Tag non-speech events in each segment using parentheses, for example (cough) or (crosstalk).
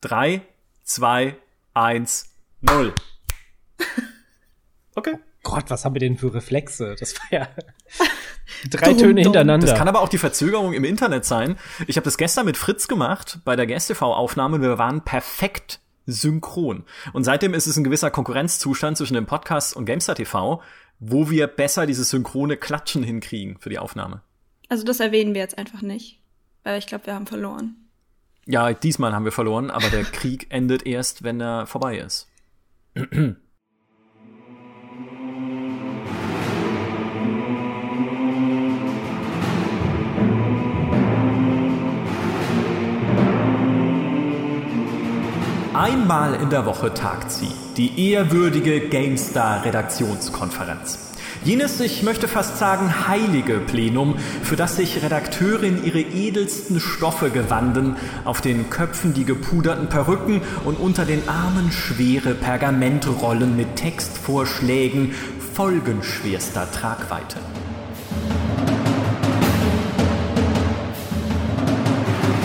3, 2, 1, 0. Okay. Gott, was haben wir denn für Reflexe? Das war ja (laughs) drei Töne hintereinander. Das kann aber auch die Verzögerung im Internet sein. Ich habe das gestern mit Fritz gemacht bei der GSTV-Aufnahme. Wir waren perfekt synchron. Und seitdem ist es ein gewisser Konkurrenzzustand zwischen dem Podcast und GameStar TV, wo wir besser dieses synchrone Klatschen hinkriegen für die Aufnahme. Also das erwähnen wir jetzt einfach nicht, weil ich glaube, wir haben verloren. Ja, diesmal haben wir verloren, aber der Krieg (laughs) endet erst, wenn er vorbei ist. Einmal in der Woche tagt sie, die ehrwürdige GameStar Redaktionskonferenz. Jenes, ich möchte fast sagen, heilige Plenum, für das sich Redakteure in ihre edelsten Stoffe gewanden, auf den Köpfen die gepuderten Perücken und unter den Armen schwere Pergamentrollen mit Textvorschlägen folgenschwerster Tragweite.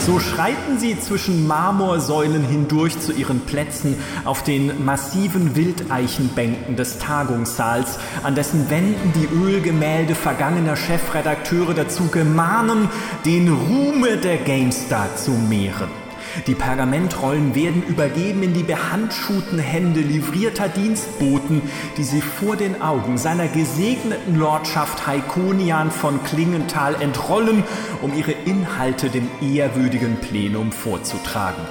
So schreiten sie zwischen Marmorsäulen hindurch zu ihren Plätzen auf den massiven Wildeichenbänken des Tagungssaals, an dessen Wänden die Ölgemälde vergangener Chefredakteure dazu gemahnen, den Ruhme der GameStar zu mehren. Die Pergamentrollen werden übergeben in die behandschuhten Hände livrierter Dienstboten, die sie vor den Augen seiner gesegneten Lordschaft Heikonian von Klingenthal entrollen, um ihre Inhalte dem ehrwürdigen Plenum vorzutragen.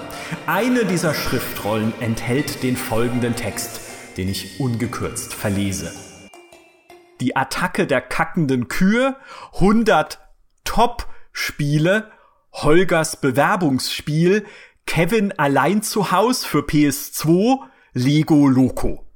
Eine dieser Schriftrollen enthält den folgenden Text, den ich ungekürzt verlese. Die Attacke der kackenden Kühe, 100 Top-Spiele Holgers Bewerbungsspiel Kevin allein zu Haus für PS2 Lego Loco.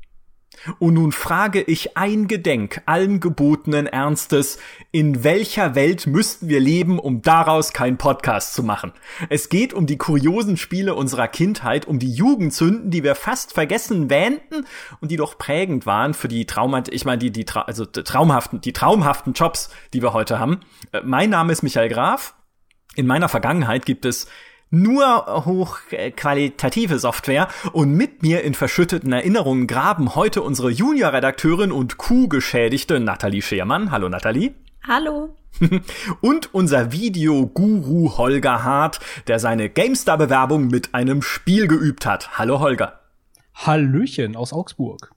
Und nun frage ich eingedenk allen gebotenen Ernstes, in welcher Welt müssten wir leben, um daraus keinen Podcast zu machen? Es geht um die kuriosen Spiele unserer Kindheit, um die Jugendzünden, die wir fast vergessen wähnten und die doch prägend waren für die Trauma, ich meine, die, die, also die traumhaften, die traumhaften Jobs, die wir heute haben. Äh, mein Name ist Michael Graf. In meiner Vergangenheit gibt es nur hochqualitative Software und mit mir in verschütteten Erinnerungen graben heute unsere Junior-Redakteurin und Kuh-Geschädigte Nathalie Schermann. Hallo Nathalie. Hallo. (laughs) und unser Videoguru Holger Hart, der seine GameStar-Bewerbung mit einem Spiel geübt hat. Hallo Holger. Hallöchen aus Augsburg.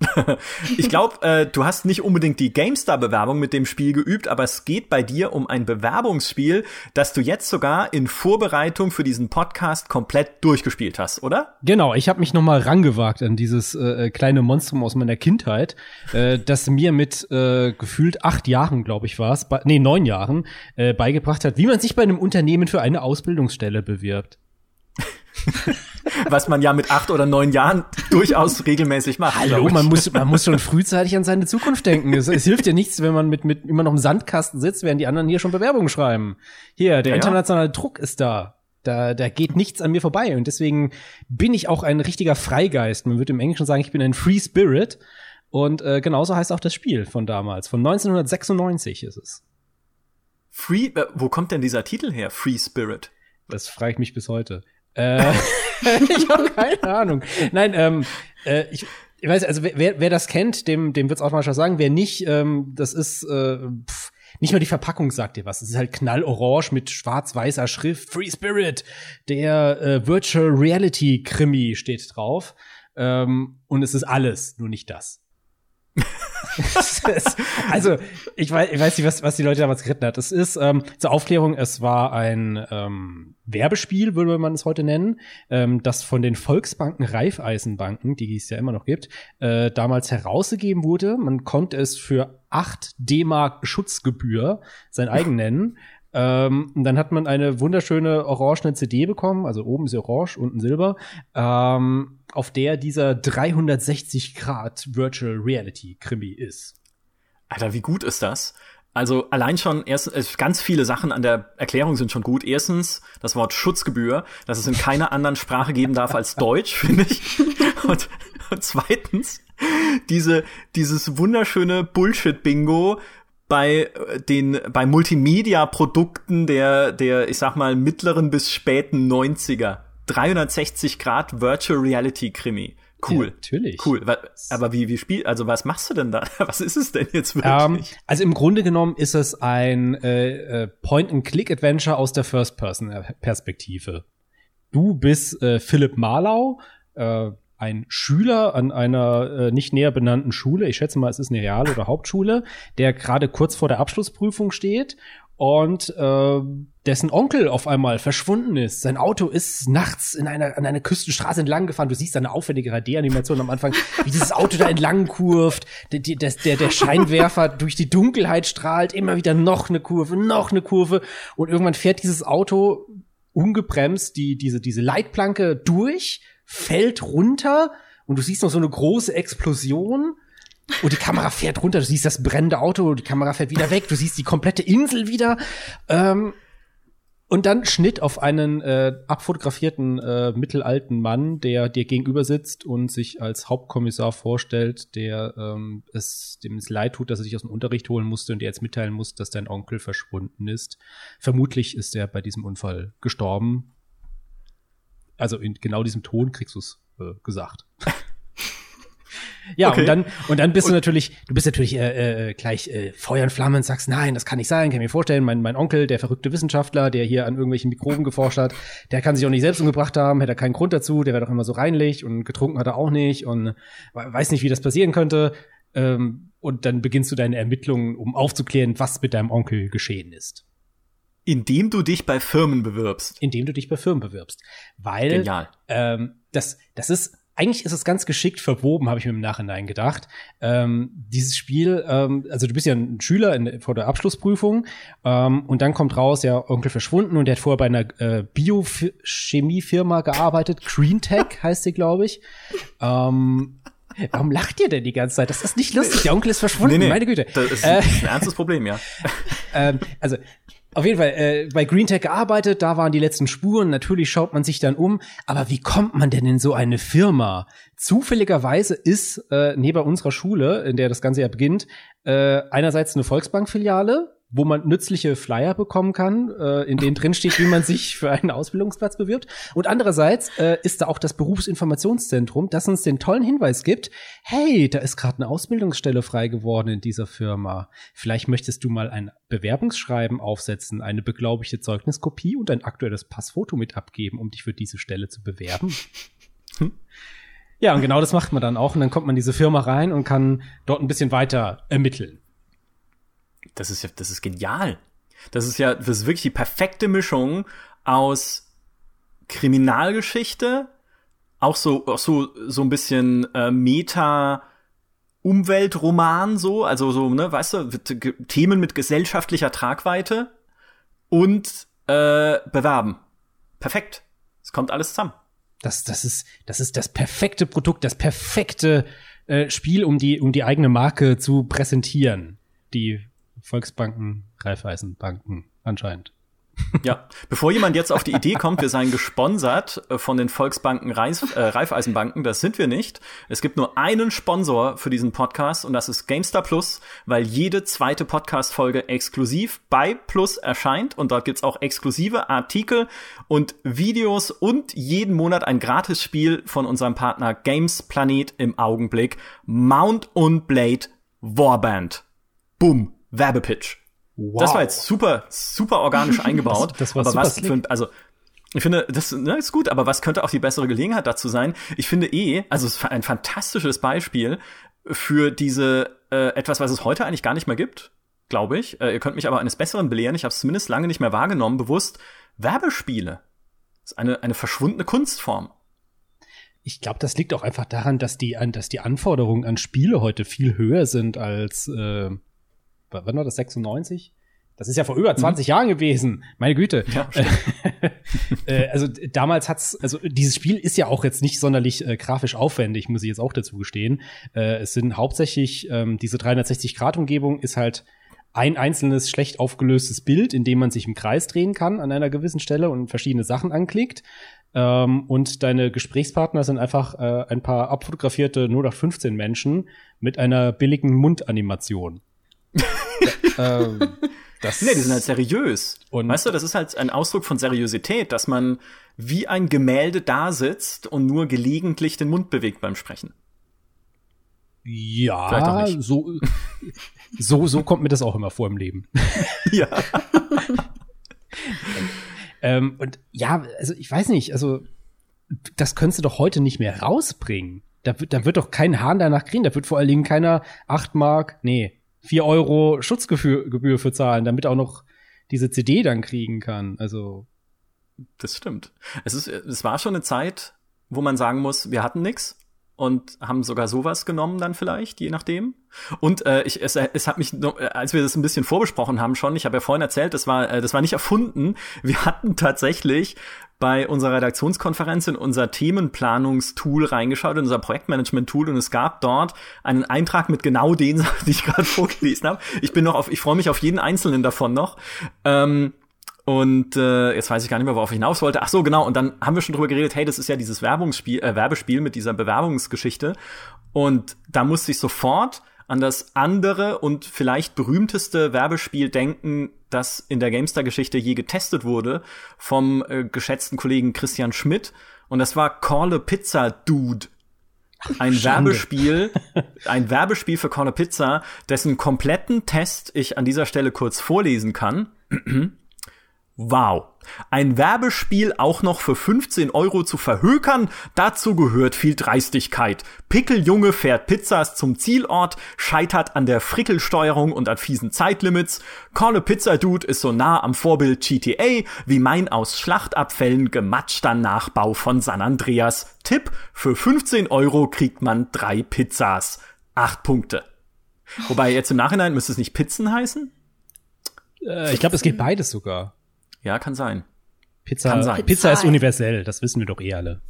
(laughs) ich glaube, äh, du hast nicht unbedingt die GameStar-Bewerbung mit dem Spiel geübt, aber es geht bei dir um ein Bewerbungsspiel, das du jetzt sogar in Vorbereitung für diesen Podcast komplett durchgespielt hast, oder? Genau, ich habe mich noch mal rangewagt an dieses äh, äh, kleine Monstrum aus meiner Kindheit, äh, das mir mit äh, gefühlt acht Jahren, glaube ich, war es, nee, neun Jahren, äh, beigebracht hat, wie man sich bei einem Unternehmen für eine Ausbildungsstelle bewirbt. Was man ja mit acht oder neun Jahren durchaus regelmäßig macht. Hallo, man muss, man muss schon frühzeitig an seine Zukunft denken. Es, es, hilft ja nichts, wenn man mit, mit immer noch im Sandkasten sitzt, während die anderen hier schon Bewerbungen schreiben. Hier, der ja, internationale ja. Druck ist da. Da, da geht nichts an mir vorbei. Und deswegen bin ich auch ein richtiger Freigeist. Man würde im Englischen sagen, ich bin ein Free Spirit. Und äh, genauso heißt auch das Spiel von damals. Von 1996 ist es. Free, äh, wo kommt denn dieser Titel her? Free Spirit? Das frage ich mich bis heute. Äh, (laughs) ich habe keine Ahnung. Nein, ähm, äh, ich, ich weiß, also wer, wer das kennt, dem, dem wird's automatisch sagen. Wer nicht, ähm, das ist äh, pff, nicht mal die Verpackung sagt dir was. Es ist halt knallorange mit schwarz-weißer Schrift. Free Spirit, der äh, Virtual Reality Krimi steht drauf. Ähm, und es ist alles, nur nicht das. Also, ich weiß, ich weiß nicht, was, was die Leute damals geritten hat. Es ist ähm, zur Aufklärung, es war ein ähm, Werbespiel, würde man es heute nennen, ähm, das von den Volksbanken Raiffeisenbanken, die es ja immer noch gibt, äh, damals herausgegeben wurde. Man konnte es für 8 D-Mark Schutzgebühr sein eigen nennen. Ähm, und dann hat man eine wunderschöne orangene CD bekommen, also oben ist orange, unten silber, ähm, auf der dieser 360 Grad Virtual Reality Krimi ist. Alter, wie gut ist das? Also allein schon erst äh, ganz viele Sachen an der Erklärung sind schon gut. Erstens das Wort Schutzgebühr, dass es in keiner anderen Sprache geben darf als Deutsch, (laughs) finde ich. Und, und zweitens diese dieses wunderschöne Bullshit Bingo bei äh, den bei Multimedia Produkten der der ich sag mal mittleren bis späten 90er 360 Grad Virtual Reality Krimi. Cool. Ja, natürlich. Cool. Aber wie, wie spiel, also was machst du denn da? (laughs) Was ist es denn jetzt wirklich? Um, ähm, also im Grunde genommen ist es ein äh, äh, Point-and-Click-Adventure aus der First-Person-Perspektive. Du bist äh, Philipp Marlau, äh, ein Schüler an einer äh, nicht näher benannten Schule, ich schätze mal, es ist eine Real- oder Hauptschule, der gerade kurz vor der Abschlussprüfung steht und äh, dessen Onkel auf einmal verschwunden ist. Sein Auto ist nachts in einer, an einer Küstenstraße entlang gefahren. Du siehst eine auffällige 3D-Animation am Anfang, wie dieses Auto da entlang kurvt, der, der, der, der Scheinwerfer durch die Dunkelheit strahlt, immer wieder noch eine Kurve, noch eine Kurve und irgendwann fährt dieses Auto ungebremst die, diese, diese Leitplanke durch fällt runter und du siehst noch so eine große Explosion und die Kamera fährt runter, du siehst das brennende Auto, die Kamera fährt wieder weg, du siehst die komplette Insel wieder. Ähm, und dann Schnitt auf einen äh, abfotografierten äh, mittelalten Mann, der dir gegenüber sitzt und sich als Hauptkommissar vorstellt, der ähm, es dem es leid tut, dass er sich aus dem Unterricht holen musste und dir jetzt mitteilen muss, dass dein Onkel verschwunden ist. Vermutlich ist er bei diesem Unfall gestorben also in genau diesem Ton kriegst du es äh, gesagt. (laughs) ja, okay. und dann und dann bist und, du natürlich, du bist natürlich äh, äh, gleich äh, Feuer und Flammen und sagst, nein, das kann nicht sein, kann mir vorstellen, mein, mein Onkel, der verrückte Wissenschaftler, der hier an irgendwelchen Mikroben geforscht hat, der kann sich auch nicht selbst umgebracht haben, hätte er keinen Grund dazu, der wäre doch immer so reinlich und getrunken hat er auch nicht und weiß nicht, wie das passieren könnte. Ähm, und dann beginnst du deine Ermittlungen, um aufzuklären, was mit deinem Onkel geschehen ist. Indem du dich bei Firmen bewirbst. Indem du dich bei Firmen bewirbst. Weil Genial. Ähm, das, das ist eigentlich ist es ganz geschickt verwoben, habe ich mir im Nachhinein gedacht. Ähm, dieses Spiel, ähm, also du bist ja ein Schüler in, vor der Abschlussprüfung ähm, und dann kommt raus, ja, Onkel verschwunden und der hat vorher bei einer äh, Biochemiefirma gearbeitet. Green Tech (laughs) heißt sie, glaube ich. Ähm, Warum lacht ihr denn die ganze Zeit? Das ist nicht lustig. Der Onkel ist verschwunden. Nee, nee, meine Güte. Das ist ein äh, ernstes Problem, ja. (laughs) ähm, also auf jeden Fall, äh, bei GreenTech gearbeitet, da waren die letzten Spuren. Natürlich schaut man sich dann um. Aber wie kommt man denn in so eine Firma? Zufälligerweise ist äh, neben unserer Schule, in der das Ganze ja beginnt, äh, einerseits eine Volksbankfiliale, wo man nützliche Flyer bekommen kann, äh, in denen drin steht, wie man sich für einen Ausbildungsplatz bewirbt. Und andererseits äh, ist da auch das Berufsinformationszentrum, das uns den tollen Hinweis gibt, hey, da ist gerade eine Ausbildungsstelle frei geworden in dieser Firma. Vielleicht möchtest du mal ein Bewerbungsschreiben aufsetzen, eine beglaubigte Zeugniskopie und ein aktuelles Passfoto mit abgeben, um dich für diese Stelle zu bewerben. Hm? Ja, und genau das macht man dann auch. Und dann kommt man in diese Firma rein und kann dort ein bisschen weiter ermitteln das ist ja, das ist genial. Das ist ja, das ist wirklich die perfekte Mischung aus Kriminalgeschichte, auch so, auch so, so ein bisschen äh, Meta, Umweltroman so, also so, ne, weißt du, Themen mit gesellschaftlicher Tragweite und äh, bewerben. Perfekt. Es kommt alles zusammen. Das, das ist, das ist das perfekte Produkt, das perfekte äh, Spiel, um die, um die eigene Marke zu präsentieren. Die Volksbanken, Raiffeisenbanken anscheinend. Ja, bevor jemand jetzt auf die Idee kommt, wir seien gesponsert äh, von den Volksbanken Reis, äh, Raiffeisenbanken, das sind wir nicht. Es gibt nur einen Sponsor für diesen Podcast und das ist GameStar Plus, weil jede zweite Podcast-Folge exklusiv bei Plus erscheint und dort gibt's auch exklusive Artikel und Videos und jeden Monat ein Gratisspiel von unserem Partner Games Planet im Augenblick. Mount und Blade Warband. Bumm. Werbepitch. Wow. Das war jetzt super, super organisch (laughs) eingebaut. das, das war aber super was für, also ich finde, das ne, ist gut, aber was könnte auch die bessere Gelegenheit dazu sein? Ich finde eh, also es ist ein fantastisches Beispiel für diese äh, etwas, was es heute eigentlich gar nicht mehr gibt, glaube ich. Äh, ihr könnt mich aber eines Besseren belehren. Ich habe es zumindest lange nicht mehr wahrgenommen, bewusst. Werbespiele. Das ist eine, eine verschwundene Kunstform. Ich glaube, das liegt auch einfach daran, dass die, dass die Anforderungen an Spiele heute viel höher sind als äh, wann war das, 96? Das ist ja vor über 20 mhm. Jahren gewesen. Meine Güte. Ja, (laughs) äh, also damals hat's, also dieses Spiel ist ja auch jetzt nicht sonderlich äh, grafisch aufwendig, muss ich jetzt auch dazu gestehen. Äh, es sind hauptsächlich ähm, diese 360-Grad-Umgebung ist halt ein einzelnes schlecht aufgelöstes Bild, in dem man sich im Kreis drehen kann an einer gewissen Stelle und verschiedene Sachen anklickt. Ähm, und deine Gesprächspartner sind einfach äh, ein paar abfotografierte 0815 Menschen mit einer billigen Mundanimation ähm, (laughs) Das nee, die sind halt seriös. Und weißt du, das ist halt ein Ausdruck von Seriosität, dass man wie ein Gemälde da sitzt und nur gelegentlich den Mund bewegt beim Sprechen. Ja, so, so, so kommt mir das auch immer vor im Leben. (laughs) Ja. (laughs) ähm, und ja, also ich weiß nicht, also das könntest du doch heute nicht mehr rausbringen. Da wird, da wird doch kein Hahn danach kriegen. Da wird vor allen Dingen keiner acht Mark, nee, vier Euro Schutzgebühr für zahlen, damit auch noch diese CD dann kriegen kann. Also. Das stimmt. Es ist, es war schon eine Zeit, wo man sagen muss, wir hatten nix und haben sogar sowas genommen dann vielleicht, je nachdem. Und äh, ich, es, es hat mich, als wir das ein bisschen vorbesprochen haben schon, ich habe ja vorhin erzählt, das war, äh, das war nicht erfunden. Wir hatten tatsächlich bei unserer Redaktionskonferenz in unser Themenplanungstool reingeschaut, in unser Projektmanagement-Tool und es gab dort einen Eintrag mit genau den Sachen, die ich gerade (laughs) vorgelesen habe. Ich bin noch auf, ich freue mich auf jeden einzelnen davon noch. Ähm, und äh, jetzt weiß ich gar nicht mehr, worauf ich hinaus wollte. Ach so, genau. Und dann haben wir schon drüber geredet, hey, das ist ja dieses Werbungsspiel, äh, Werbespiel mit dieser Bewerbungsgeschichte. Und da musste ich sofort an das andere und vielleicht berühmteste Werbespiel denken, das in der GameStar-Geschichte je getestet wurde, vom äh, geschätzten Kollegen Christian Schmidt. Und das war Call a Pizza Dude. Ein Schande. Werbespiel, (laughs) ein Werbespiel für Call a Pizza, dessen kompletten Test ich an dieser Stelle kurz vorlesen kann. Wow. Ein Werbespiel auch noch für 15 Euro zu verhökern, dazu gehört viel Dreistigkeit. Pickeljunge fährt Pizzas zum Zielort, scheitert an der Frickelsteuerung und an fiesen Zeitlimits. Call a Pizza Dude ist so nah am Vorbild GTA wie mein aus Schlachtabfällen gematschter Nachbau von San Andreas. Tipp, für 15 Euro kriegt man drei Pizzas. Acht Punkte. Wobei jetzt im Nachhinein müsste es nicht Pizzen heißen? Äh, ich glaube, es geht beides sogar. Ja, kann sein. Pizza, kann sein. Pizza ist universell, das wissen wir doch eh alle.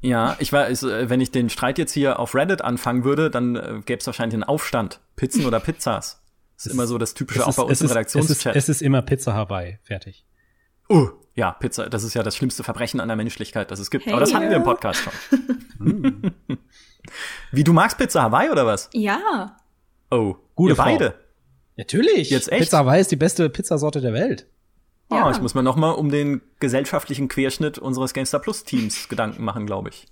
Ja, ich weiß, äh, wenn ich den Streit jetzt hier auf Reddit anfangen würde, dann äh, gäbe es wahrscheinlich einen Aufstand. Pizzen oder Pizzas. Das ist immer so das Typische auch bei uns im Redaktionschat. Es ist, es ist immer Pizza Hawaii. Fertig. Oh, ja, Pizza, das ist ja das schlimmste Verbrechen an der Menschlichkeit, das es gibt. Hey, Aber das hatten wir im Podcast schon. (laughs) Wie, du magst Pizza Hawaii oder was? Ja. Oh, gute beide. Natürlich. Jetzt echt? Pizza Hawaii ist die beste Pizzasorte der Welt. Ah, ja. Oh, ich muss mir noch mal um den gesellschaftlichen Querschnitt unseres Gangster Plus Teams Gedanken machen, glaube ich.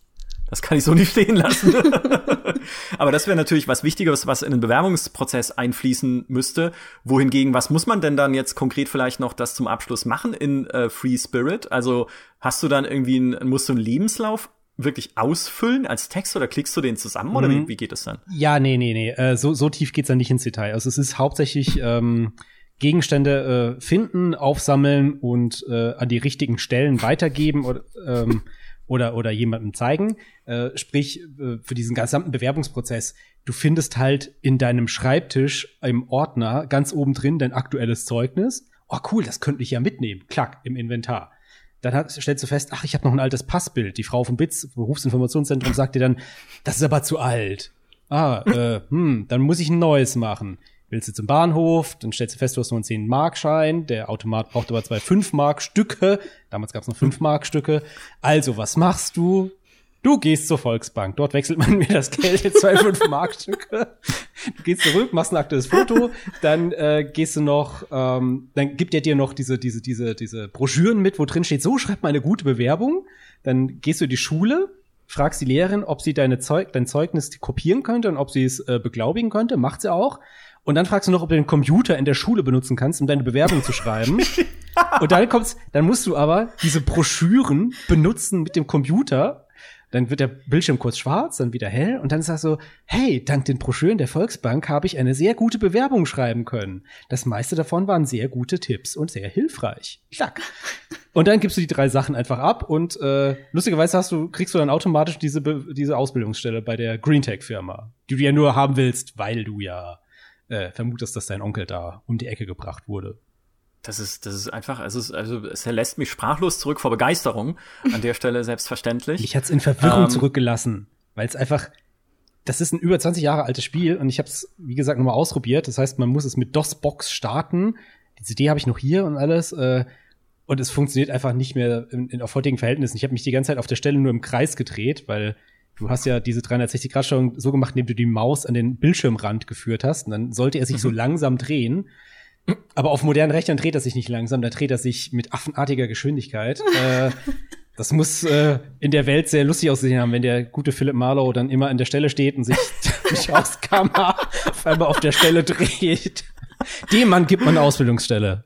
Das kann ich so (laughs) nicht stehen lassen. (laughs) Aber das wäre natürlich was Wichtiges, was in den Bewerbungsprozess einfließen müsste. Wohingegen, was muss man denn dann jetzt konkret vielleicht noch das zum Abschluss machen in äh, Free Spirit? Also hast du dann irgendwie ein, musst du einen Lebenslauf wirklich ausfüllen als Text oder klickst du den zusammen oder mhm. wie, wie geht das dann? Ja, nee, nee, nee. Äh, so, so tief geht's dann nicht ins Detail. Also es ist hauptsächlich ähm, Gegenstände äh, finden, aufsammeln und äh, an die richtigen Stellen weitergeben oder, ähm, oder, oder jemandem zeigen. Äh, sprich, äh, für diesen gesamten Bewerbungsprozess, du findest halt in deinem Schreibtisch im Ordner ganz oben drin dein aktuelles Zeugnis. Oh cool, das könnte ich ja mitnehmen. Klack, im Inventar. Dann hat, stellst du fest, ach, ich habe noch ein altes Passbild. Die Frau vom BITS, Berufsinformationszentrum, sagt dir dann, das ist aber zu alt. Ah, äh, hm, dann muss ich ein neues machen willst du zum Bahnhof, dann stellst du fest, du hast nur einen 10-Mark-Schein, der Automat braucht aber zwei 5-Mark-Stücke, damals gab es noch 5-Mark-Stücke. Also, was machst du? Du gehst zur Volksbank, dort wechselt man (laughs) mir das Geld in zwei 5-Mark-Stücke. Du gehst zurück, machst ein aktuelles Foto, dann äh, gehst du noch, ähm, dann gibt er dir noch diese, diese, diese, diese Broschüren mit, wo drin steht, so schreibt mal eine gute Bewerbung. Dann gehst du in die Schule, fragst die Lehrerin, ob sie deine Zeug dein Zeugnis kopieren könnte und ob sie es äh, beglaubigen könnte. Macht sie auch. Und dann fragst du noch, ob du den Computer in der Schule benutzen kannst, um deine Bewerbung zu schreiben. (laughs) Und dann kommt's, dann musst du aber diese Broschüren benutzen mit dem Computer. Dann wird der Bildschirm kurz schwarz, dann wieder hell und dann sagst du, hey, dank den Broschüren der Volksbank habe ich eine sehr gute Bewerbung schreiben können. Das meiste davon waren sehr gute Tipps und sehr hilfreich. Klack. Und dann gibst du die drei Sachen einfach ab und äh, lustigerweise hast du, kriegst du dann automatisch diese, diese Ausbildungsstelle bei der Greentech-Firma, die du ja nur haben willst, weil du ja äh, vermutest, dass dein Onkel da um die Ecke gebracht wurde. Das ist, das ist einfach, also, es, also es lässt mich sprachlos zurück vor Begeisterung an der Stelle selbstverständlich. Mich hat's in Verwirrung ähm, zurückgelassen, weil es einfach, das ist ein über 20 Jahre altes Spiel und ich habe es, wie gesagt, nochmal ausprobiert. Das heißt, man muss es mit DOS-Box starten. Die CD habe ich noch hier und alles. Äh, und es funktioniert einfach nicht mehr in, in, auf heutigen Verhältnissen. Ich habe mich die ganze Zeit auf der Stelle nur im Kreis gedreht, weil du hast ja diese 360-Grad-Steuerung so gemacht, indem du die Maus an den Bildschirmrand geführt hast. Und dann sollte er sich mhm. so langsam drehen. Aber auf modernen Rechnern dreht er sich nicht langsam, da dreht er sich mit affenartiger Geschwindigkeit. (laughs) äh, das muss äh, in der Welt sehr lustig aussehen haben, wenn der gute Philip Marlowe dann immer an der Stelle steht und sich (laughs) die Schauskammer auf einmal auf der Stelle dreht. Dem Mann gibt man eine Ausbildungsstelle.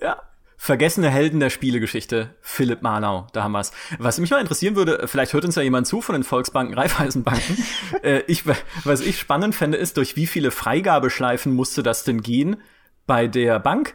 Ja. Vergessene Helden der Spielegeschichte, Philipp Marlau, da haben wir's. Was mich mal interessieren würde, vielleicht hört uns ja jemand zu von den Volksbanken, (laughs) Raiffeisenbanken. äh, ich, was ich spannend fände, ist, durch wie viele Freigabeschleifen musste das denn gehen bei der Bank?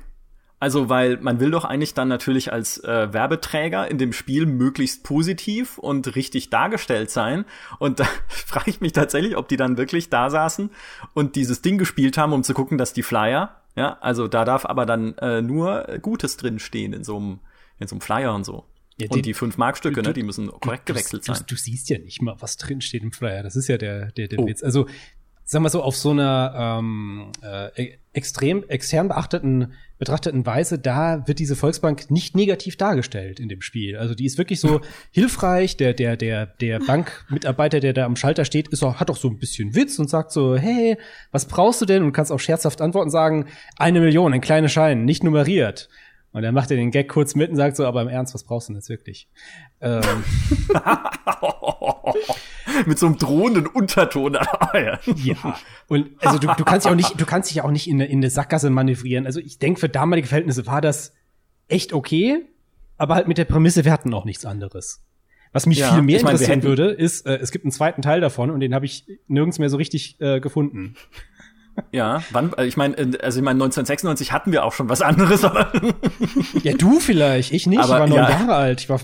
Also, weil man will doch eigentlich dann natürlich als äh, Werbeträger in dem Spiel möglichst positiv und richtig dargestellt sein. Und da (laughs) frage ich mich tatsächlich, ob die dann wirklich da saßen und dieses Ding gespielt haben, um zu gucken, dass die Flyer ja, also da darf aber dann äh, nur Gutes drin stehen in so einem in so einem Flyer und so. Ja, die, und die fünf Markstücke, ne, die müssen korrekt du, gewechselt du, sein. Du, du, siehst ja nicht mal, was drin steht im Flyer. Das ist ja der der, der oh. Witz. Also sagen wir so, auf so einer ähm, äh, extrem extern beachteten, betrachteten Weise, da wird diese Volksbank nicht negativ dargestellt in dem Spiel. Also die ist wirklich so (laughs) hilfreich. Der, der, der, der Bankmitarbeiter, der da am Schalter steht, ist auch, hat auch so ein bisschen Witz und sagt so, hey, was brauchst du denn? Und kannst auch scherzhaft antworten sagen, eine Million, ein kleiner Schein, nicht nummeriert. Und dann macht er den Gag kurz mit und sagt so, aber im Ernst, was brauchst du denn jetzt wirklich? Ähm. (laughs) Mit so einem drohenden Unterton. (laughs) ja. Und also du, du kannst ja auch nicht, du kannst dich ja auch nicht in eine, in eine Sackgasse manövrieren. Also ich denke, für damalige Verhältnisse war das echt okay, aber halt mit der Prämisse, wir hatten auch nichts anderes. Was mich ja, viel mehr ich mein, interessieren würde, ist, äh, es gibt einen zweiten Teil davon und den habe ich nirgends mehr so richtig äh, gefunden. Ja, wann, äh, ich meine, also ich meine, 1996 hatten wir auch schon was anderes. (laughs) Aber ja, du vielleicht, ich nicht. Aber, ich war neun ja. Jahre alt. Ich war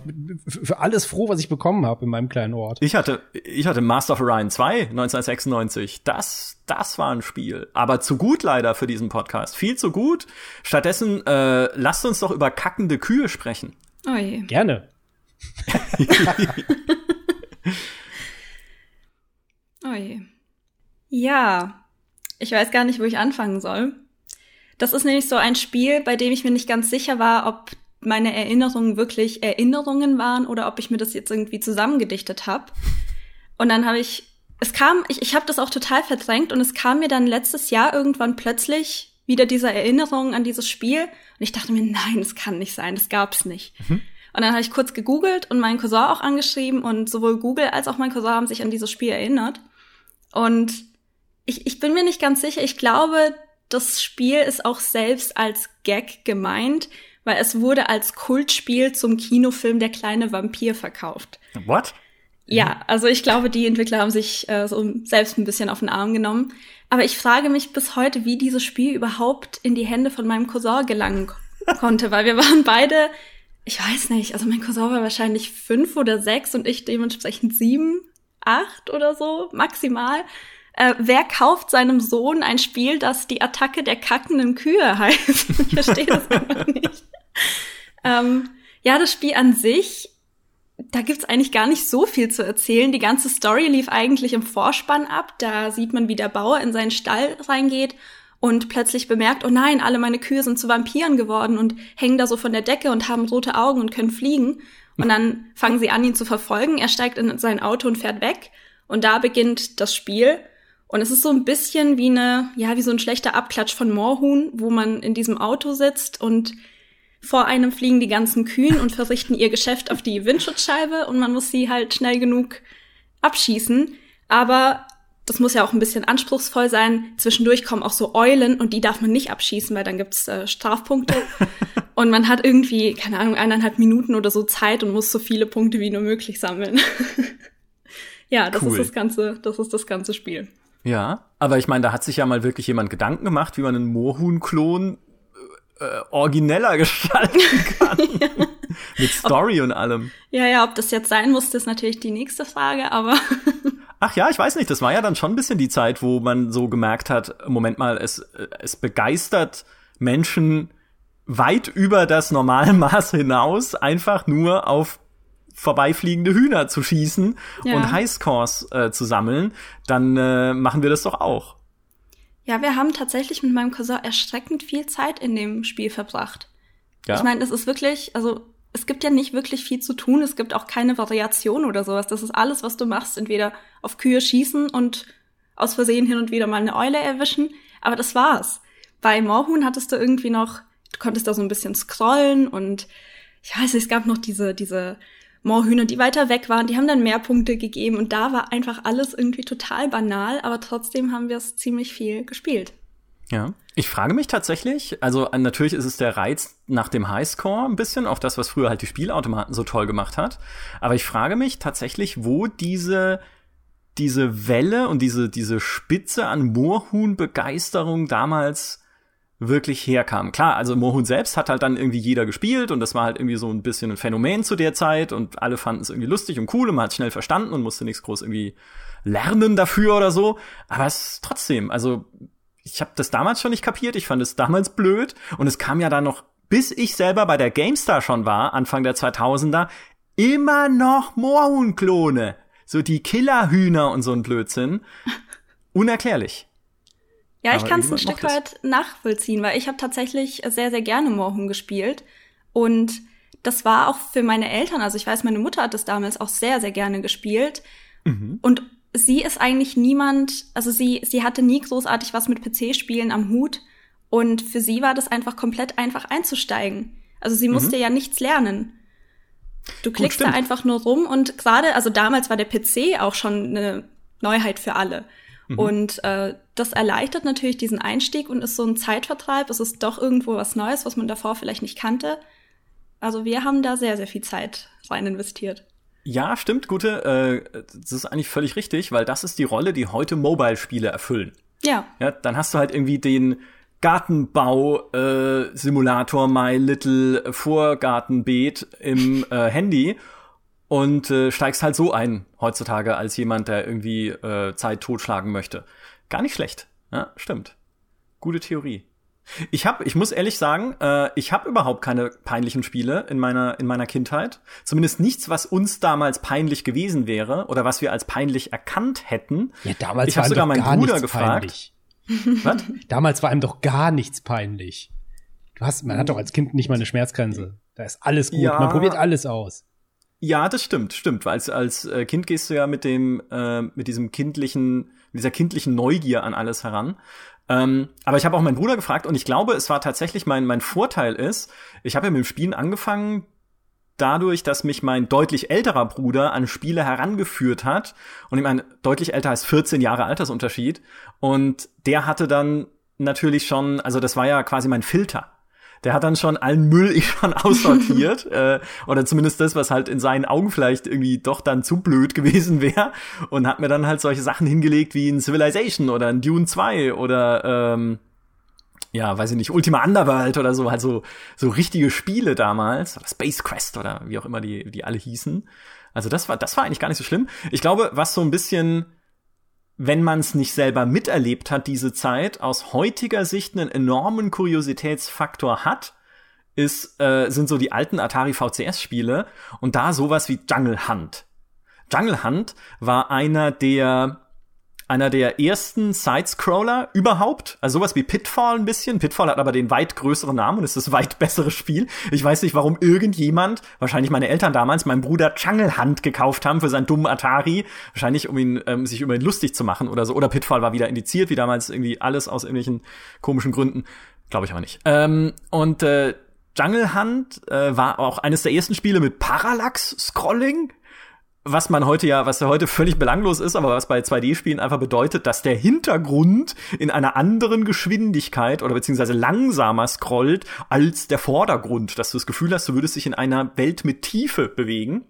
für alles froh, was ich bekommen habe in meinem kleinen Ort. Ich hatte, ich hatte Master of Orion 2 1996. Das, das war ein Spiel. Aber zu gut leider für diesen Podcast. Viel zu gut. Stattdessen äh, lasst uns doch über kackende Kühe sprechen. Oh je. Gerne. (laughs) oh je. Ja, ich weiß gar nicht, wo ich anfangen soll. Das ist nämlich so ein Spiel, bei dem ich mir nicht ganz sicher war, ob meine Erinnerungen wirklich Erinnerungen waren oder ob ich mir das jetzt irgendwie zusammengedichtet habe. Und dann habe ich, es kam, ich, ich habe das auch total verdrängt und es kam mir dann letztes Jahr irgendwann plötzlich wieder diese Erinnerung an dieses Spiel. Und ich dachte mir, nein, das kann nicht sein, das gab's nicht. Mhm. Und dann habe ich kurz gegoogelt und meinen Cousin auch angeschrieben und sowohl Google als auch mein Cousin haben sich an dieses Spiel erinnert. Und ich, ich bin mir nicht ganz sicher. Ich glaube, das Spiel ist auch selbst als Gag gemeint, weil es wurde als Kultspiel zum Kinofilm Der kleine Vampir verkauft. What? Ja, also ich glaube, die Entwickler haben sich äh, so selbst ein bisschen auf den Arm genommen. Aber ich frage mich bis heute, wie dieses Spiel überhaupt in die Hände von meinem Cousin gelangen (laughs) konnte, weil wir waren beide, ich weiß nicht, also mein Cousin war wahrscheinlich fünf oder sechs und ich dementsprechend sieben, acht oder so maximal äh, wer kauft seinem Sohn ein Spiel, das die Attacke der kackenden Kühe heißt? (laughs) ich verstehe das einfach nicht. Ähm, ja, das Spiel an sich, da gibt's eigentlich gar nicht so viel zu erzählen. Die ganze Story lief eigentlich im Vorspann ab. Da sieht man, wie der Bauer in seinen Stall reingeht und plötzlich bemerkt, oh nein, alle meine Kühe sind zu Vampiren geworden und hängen da so von der Decke und haben rote Augen und können fliegen. Und dann fangen sie an, ihn zu verfolgen. Er steigt in sein Auto und fährt weg. Und da beginnt das Spiel. Und es ist so ein bisschen wie eine, ja, wie so ein schlechter Abklatsch von Moorhuhn, wo man in diesem Auto sitzt und vor einem fliegen die ganzen Kühen und verrichten ihr Geschäft auf die Windschutzscheibe und man muss sie halt schnell genug abschießen. Aber das muss ja auch ein bisschen anspruchsvoll sein. Zwischendurch kommen auch so Eulen und die darf man nicht abschießen, weil dann gibt's äh, Strafpunkte. (laughs) und man hat irgendwie, keine Ahnung, eineinhalb Minuten oder so Zeit und muss so viele Punkte wie nur möglich sammeln. (laughs) ja, das cool. ist das ganze, das ist das ganze Spiel. Ja, aber ich meine, da hat sich ja mal wirklich jemand Gedanken gemacht, wie man einen Moorhuhn-Klon äh, origineller (laughs) gestalten kann. (laughs) ja. Mit Story ob, und allem. Ja, ja, ob das jetzt sein muss, ist natürlich die nächste Frage, aber. (laughs) Ach ja, ich weiß nicht, das war ja dann schon ein bisschen die Zeit, wo man so gemerkt hat, Moment mal, es, es begeistert Menschen weit über das normale Maß hinaus, einfach nur auf vorbeifliegende Hühner zu schießen ja. und Highscores äh, zu sammeln, dann äh, machen wir das doch auch. Ja, wir haben tatsächlich mit meinem Cousin erschreckend viel Zeit in dem Spiel verbracht. Ja? Ich meine, es ist wirklich, also es gibt ja nicht wirklich viel zu tun, es gibt auch keine Variation oder sowas. Das ist alles, was du machst, entweder auf Kühe schießen und aus Versehen hin und wieder mal eine Eule erwischen, aber das war's bei Moorhuhn hattest du irgendwie noch, du konntest da so ein bisschen scrollen und ich weiß nicht, es gab noch diese, diese Moorhühner, die weiter weg waren, die haben dann mehr Punkte gegeben und da war einfach alles irgendwie total banal, aber trotzdem haben wir es ziemlich viel gespielt. Ja. Ich frage mich tatsächlich, also äh, natürlich ist es der Reiz nach dem Highscore ein bisschen, auch das, was früher halt die Spielautomaten so toll gemacht hat. Aber ich frage mich tatsächlich, wo diese, diese Welle und diese, diese Spitze an Moorhuhn-Begeisterung damals wirklich herkam. Klar, also Moorhuhn selbst hat halt dann irgendwie jeder gespielt und das war halt irgendwie so ein bisschen ein Phänomen zu der Zeit und alle fanden es irgendwie lustig und cool und man hat schnell verstanden und musste nichts groß irgendwie lernen dafür oder so. Aber es ist trotzdem, also ich habe das damals schon nicht kapiert, ich fand es damals blöd und es kam ja dann noch, bis ich selber bei der GameStar schon war, Anfang der 2000er, immer noch Moorhuhn-Klone. So die Killerhühner und so ein Blödsinn. (laughs) Unerklärlich. Ja, ich kann es ein Stück weit nachvollziehen, weil ich habe tatsächlich sehr, sehr gerne Moorhuhn gespielt. Und das war auch für meine Eltern, also ich weiß, meine Mutter hat es damals auch sehr, sehr gerne gespielt. Mhm. Und sie ist eigentlich niemand, also sie, sie hatte nie großartig was mit PC-Spielen am Hut und für sie war das einfach komplett einfach einzusteigen. Also sie musste mhm. ja nichts lernen. Du klickst Gut, da einfach nur rum und gerade, also damals war der PC auch schon eine Neuheit für alle. Mhm. Und äh, das erleichtert natürlich diesen Einstieg und ist so ein Zeitvertreib. Es ist doch irgendwo was Neues, was man davor vielleicht nicht kannte. Also wir haben da sehr, sehr viel Zeit rein investiert. Ja, stimmt, gute. Äh, das ist eigentlich völlig richtig, weil das ist die Rolle, die heute Mobile-Spiele erfüllen. Ja. Ja, dann hast du halt irgendwie den Gartenbau-Simulator äh, My Little Vorgartenbeet im äh, Handy und äh, steigst halt so ein heutzutage als jemand, der irgendwie äh, Zeit totschlagen möchte. Gar nicht schlecht. Ja, stimmt. Gute Theorie. Ich habe, ich muss ehrlich sagen, äh, ich habe überhaupt keine peinlichen Spiele in meiner in meiner Kindheit. Zumindest nichts, was uns damals peinlich gewesen wäre oder was wir als peinlich erkannt hätten. Ja, damals ich habe sogar meinen Bruder gefragt. Was? Damals war ihm doch gar nichts peinlich. Du hast, man hat doch als Kind nicht mal eine Schmerzgrenze. Da ist alles gut. Ja, man probiert alles aus. Ja, das stimmt, stimmt. Weil als, als äh, Kind gehst du ja mit dem, äh, mit diesem kindlichen, mit dieser kindlichen Neugier an alles heran. Ähm, aber ich habe auch meinen Bruder gefragt und ich glaube, es war tatsächlich mein, mein Vorteil ist, ich habe ja mit dem Spielen angefangen, dadurch, dass mich mein deutlich älterer Bruder an Spiele herangeführt hat. Und ich meine, deutlich älter als 14 Jahre Altersunterschied. Und der hatte dann natürlich schon, also das war ja quasi mein Filter der hat dann schon allen Müll (laughs) ich schon aussortiert. (laughs) äh, oder zumindest das, was halt in seinen Augen vielleicht irgendwie doch dann zu blöd gewesen wäre. Und hat mir dann halt solche Sachen hingelegt wie ein Civilization oder ein Dune 2 oder ähm, ja, weiß ich nicht, Ultima Underworld oder so, halt so, so richtige Spiele damals, oder Space Quest oder wie auch immer die, die alle hießen. Also das war, das war eigentlich gar nicht so schlimm. Ich glaube, was so ein bisschen wenn man es nicht selber miterlebt hat, diese Zeit, aus heutiger Sicht einen enormen Kuriositätsfaktor hat, ist, äh, sind so die alten Atari VCS-Spiele und da sowas wie Jungle Hunt. Jungle Hunt war einer der einer der ersten Sidescroller überhaupt. Also sowas wie Pitfall ein bisschen. Pitfall hat aber den weit größeren Namen und ist das weit bessere Spiel. Ich weiß nicht, warum irgendjemand, wahrscheinlich meine Eltern damals, meinem Bruder Jungle Hunt gekauft haben für seinen dummen Atari. Wahrscheinlich, um ihn, ähm, sich über ihn lustig zu machen oder so. Oder Pitfall war wieder indiziert, wie damals irgendwie alles aus irgendwelchen komischen Gründen. Glaube ich aber nicht. Ähm, und äh, Jungle Hunt äh, war auch eines der ersten Spiele mit Parallax-Scrolling was man heute ja, was ja heute völlig belanglos ist, aber was bei 2D-Spielen einfach bedeutet, dass der Hintergrund in einer anderen Geschwindigkeit oder beziehungsweise langsamer scrollt als der Vordergrund, dass du das Gefühl hast, du würdest dich in einer Welt mit Tiefe bewegen.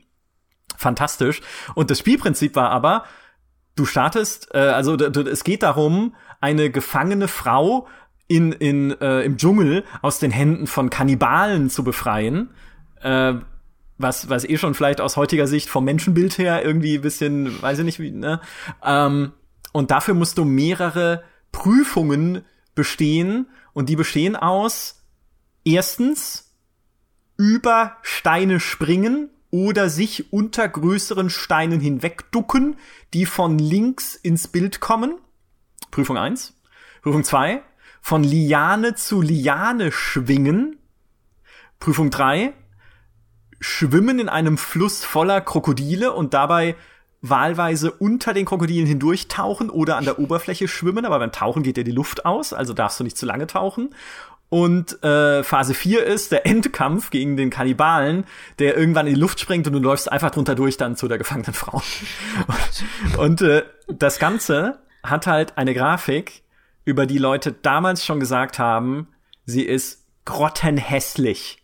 Fantastisch. Und das Spielprinzip war aber, du startest, äh, also es geht darum, eine gefangene Frau in, in, äh, im Dschungel aus den Händen von Kannibalen zu befreien. Äh, was, was eh schon vielleicht aus heutiger Sicht vom Menschenbild her irgendwie bisschen, weiß ich nicht wie, ne? Ähm, und dafür musst du mehrere Prüfungen bestehen und die bestehen aus erstens über Steine springen oder sich unter größeren Steinen hinwegducken, die von links ins Bild kommen. Prüfung eins. Prüfung zwei Von Liane zu Liane schwingen. Prüfung drei schwimmen in einem Fluss voller Krokodile und dabei wahlweise unter den Krokodilen hindurch tauchen oder an der Oberfläche schwimmen, aber beim Tauchen geht dir die Luft aus, also darfst du nicht zu lange tauchen. Und äh, Phase 4 ist der Endkampf gegen den Kannibalen, der irgendwann in die Luft springt und du läufst einfach drunter durch dann zu der gefangenen Frau. (laughs) und äh, das Ganze hat halt eine Grafik, über die Leute damals schon gesagt haben, sie ist grottenhässlich.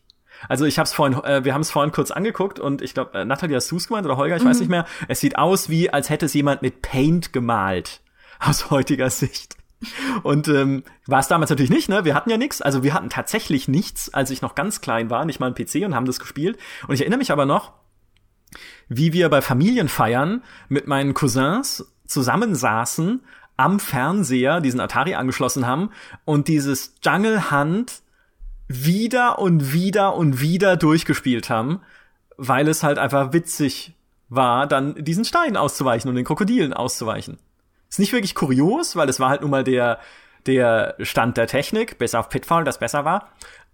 Also ich hab's vorhin, äh, wir haben es vorhin kurz angeguckt und ich glaube, äh, Natalia hast du's gemeint oder Holger, ich mhm. weiß nicht mehr. Es sieht aus wie, als hätte es jemand mit Paint gemalt. (laughs) Aus heutiger Sicht. Und ähm, war es damals natürlich nicht, ne? Wir hatten ja nichts. Also wir hatten tatsächlich nichts, als ich noch ganz klein war, nicht mal ein PC und haben das gespielt. Und ich erinnere mich aber noch, wie wir bei Familienfeiern mit meinen Cousins zusammensaßen am Fernseher, diesen Atari angeschlossen haben und dieses Jungle Hunt wieder und wieder und wieder durchgespielt haben, weil es halt einfach witzig war, dann diesen Stein auszuweichen und den Krokodilen auszuweichen. Ist nicht wirklich kurios, weil es war halt nun mal der, der Stand der Technik, bis auf Pitfall, das besser war.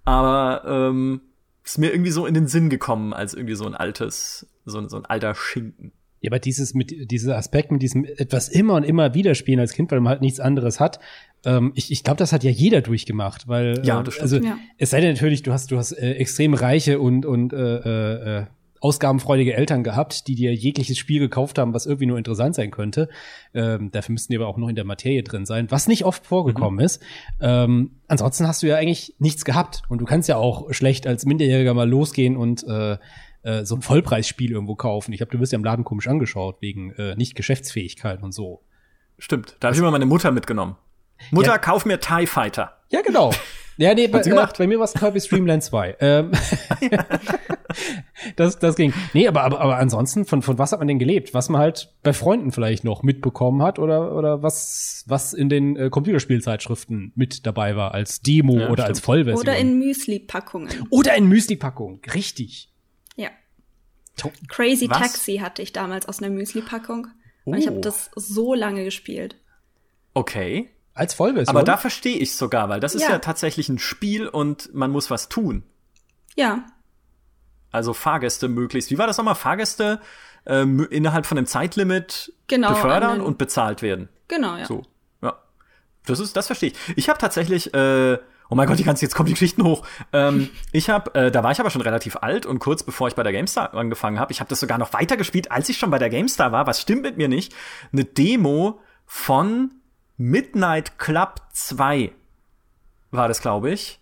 Aber ähm, ist mir irgendwie so in den Sinn gekommen, als irgendwie so ein altes, so, so ein alter Schinken. Ja, aber dieses mit dieser Aspekt mit diesem etwas immer und immer wieder spielen als Kind, weil man halt nichts anderes hat. Ähm, ich ich glaube, das hat ja jeder durchgemacht, weil ja, das stimmt. also ja. es sei denn natürlich, du hast du hast äh, extrem reiche und und äh, äh, ausgabenfreudige Eltern gehabt, die dir jegliches Spiel gekauft haben, was irgendwie nur interessant sein könnte. Ähm, dafür müssten die aber auch noch in der Materie drin sein, was nicht oft vorgekommen mhm. ist. Ähm, ansonsten hast du ja eigentlich nichts gehabt und du kannst ja auch schlecht als Minderjähriger mal losgehen und äh, äh, so ein Vollpreisspiel irgendwo kaufen. Ich glaube, du wirst ja im Laden komisch angeschaut wegen äh, nicht Geschäftsfähigkeit und so. Stimmt, da habe ich immer meine Mutter mitgenommen. Mutter, ja. kauf mir TIE Fighter. Ja, genau. Ja, nee, (laughs) bei, äh, bei mir war es Kirby Streamland 2. (laughs) Ähm, (laughs) das, das ging. Nee, aber, aber, aber ansonsten, von, von was hat man denn gelebt? Was man halt bei Freunden vielleicht noch mitbekommen hat oder, oder was, was in den äh, Computerspielzeitschriften mit dabei war als Demo ja, oder stimmt. als Vollversion. Oder in Müsli-Packungen. Oder in Müsli-Packungen, richtig. Ja. Crazy was? Taxi hatte ich damals aus einer Müsli-Packung. Oh. Ich habe das so lange gespielt. Okay. Als Vollversion. Aber da verstehe ich sogar, weil das ist ja. ja tatsächlich ein Spiel und man muss was tun. Ja. Also Fahrgäste möglichst. Wie war das nochmal? Fahrgäste äh, innerhalb von einem Zeitlimit genau, befördern und bezahlt werden. Genau, ja. So, ja. Das ist, das verstehe ich. Ich habe tatsächlich, äh, oh mein Gott, die ganze jetzt kommen die Geschichten hoch. Ähm, (laughs) ich habe, äh, da war ich aber schon relativ alt und kurz bevor ich bei der GameStar angefangen habe, ich habe das sogar noch weiter gespielt, als ich schon bei der GameStar war. Was stimmt mit mir nicht? Eine Demo von Midnight Club 2 war das, glaube ich.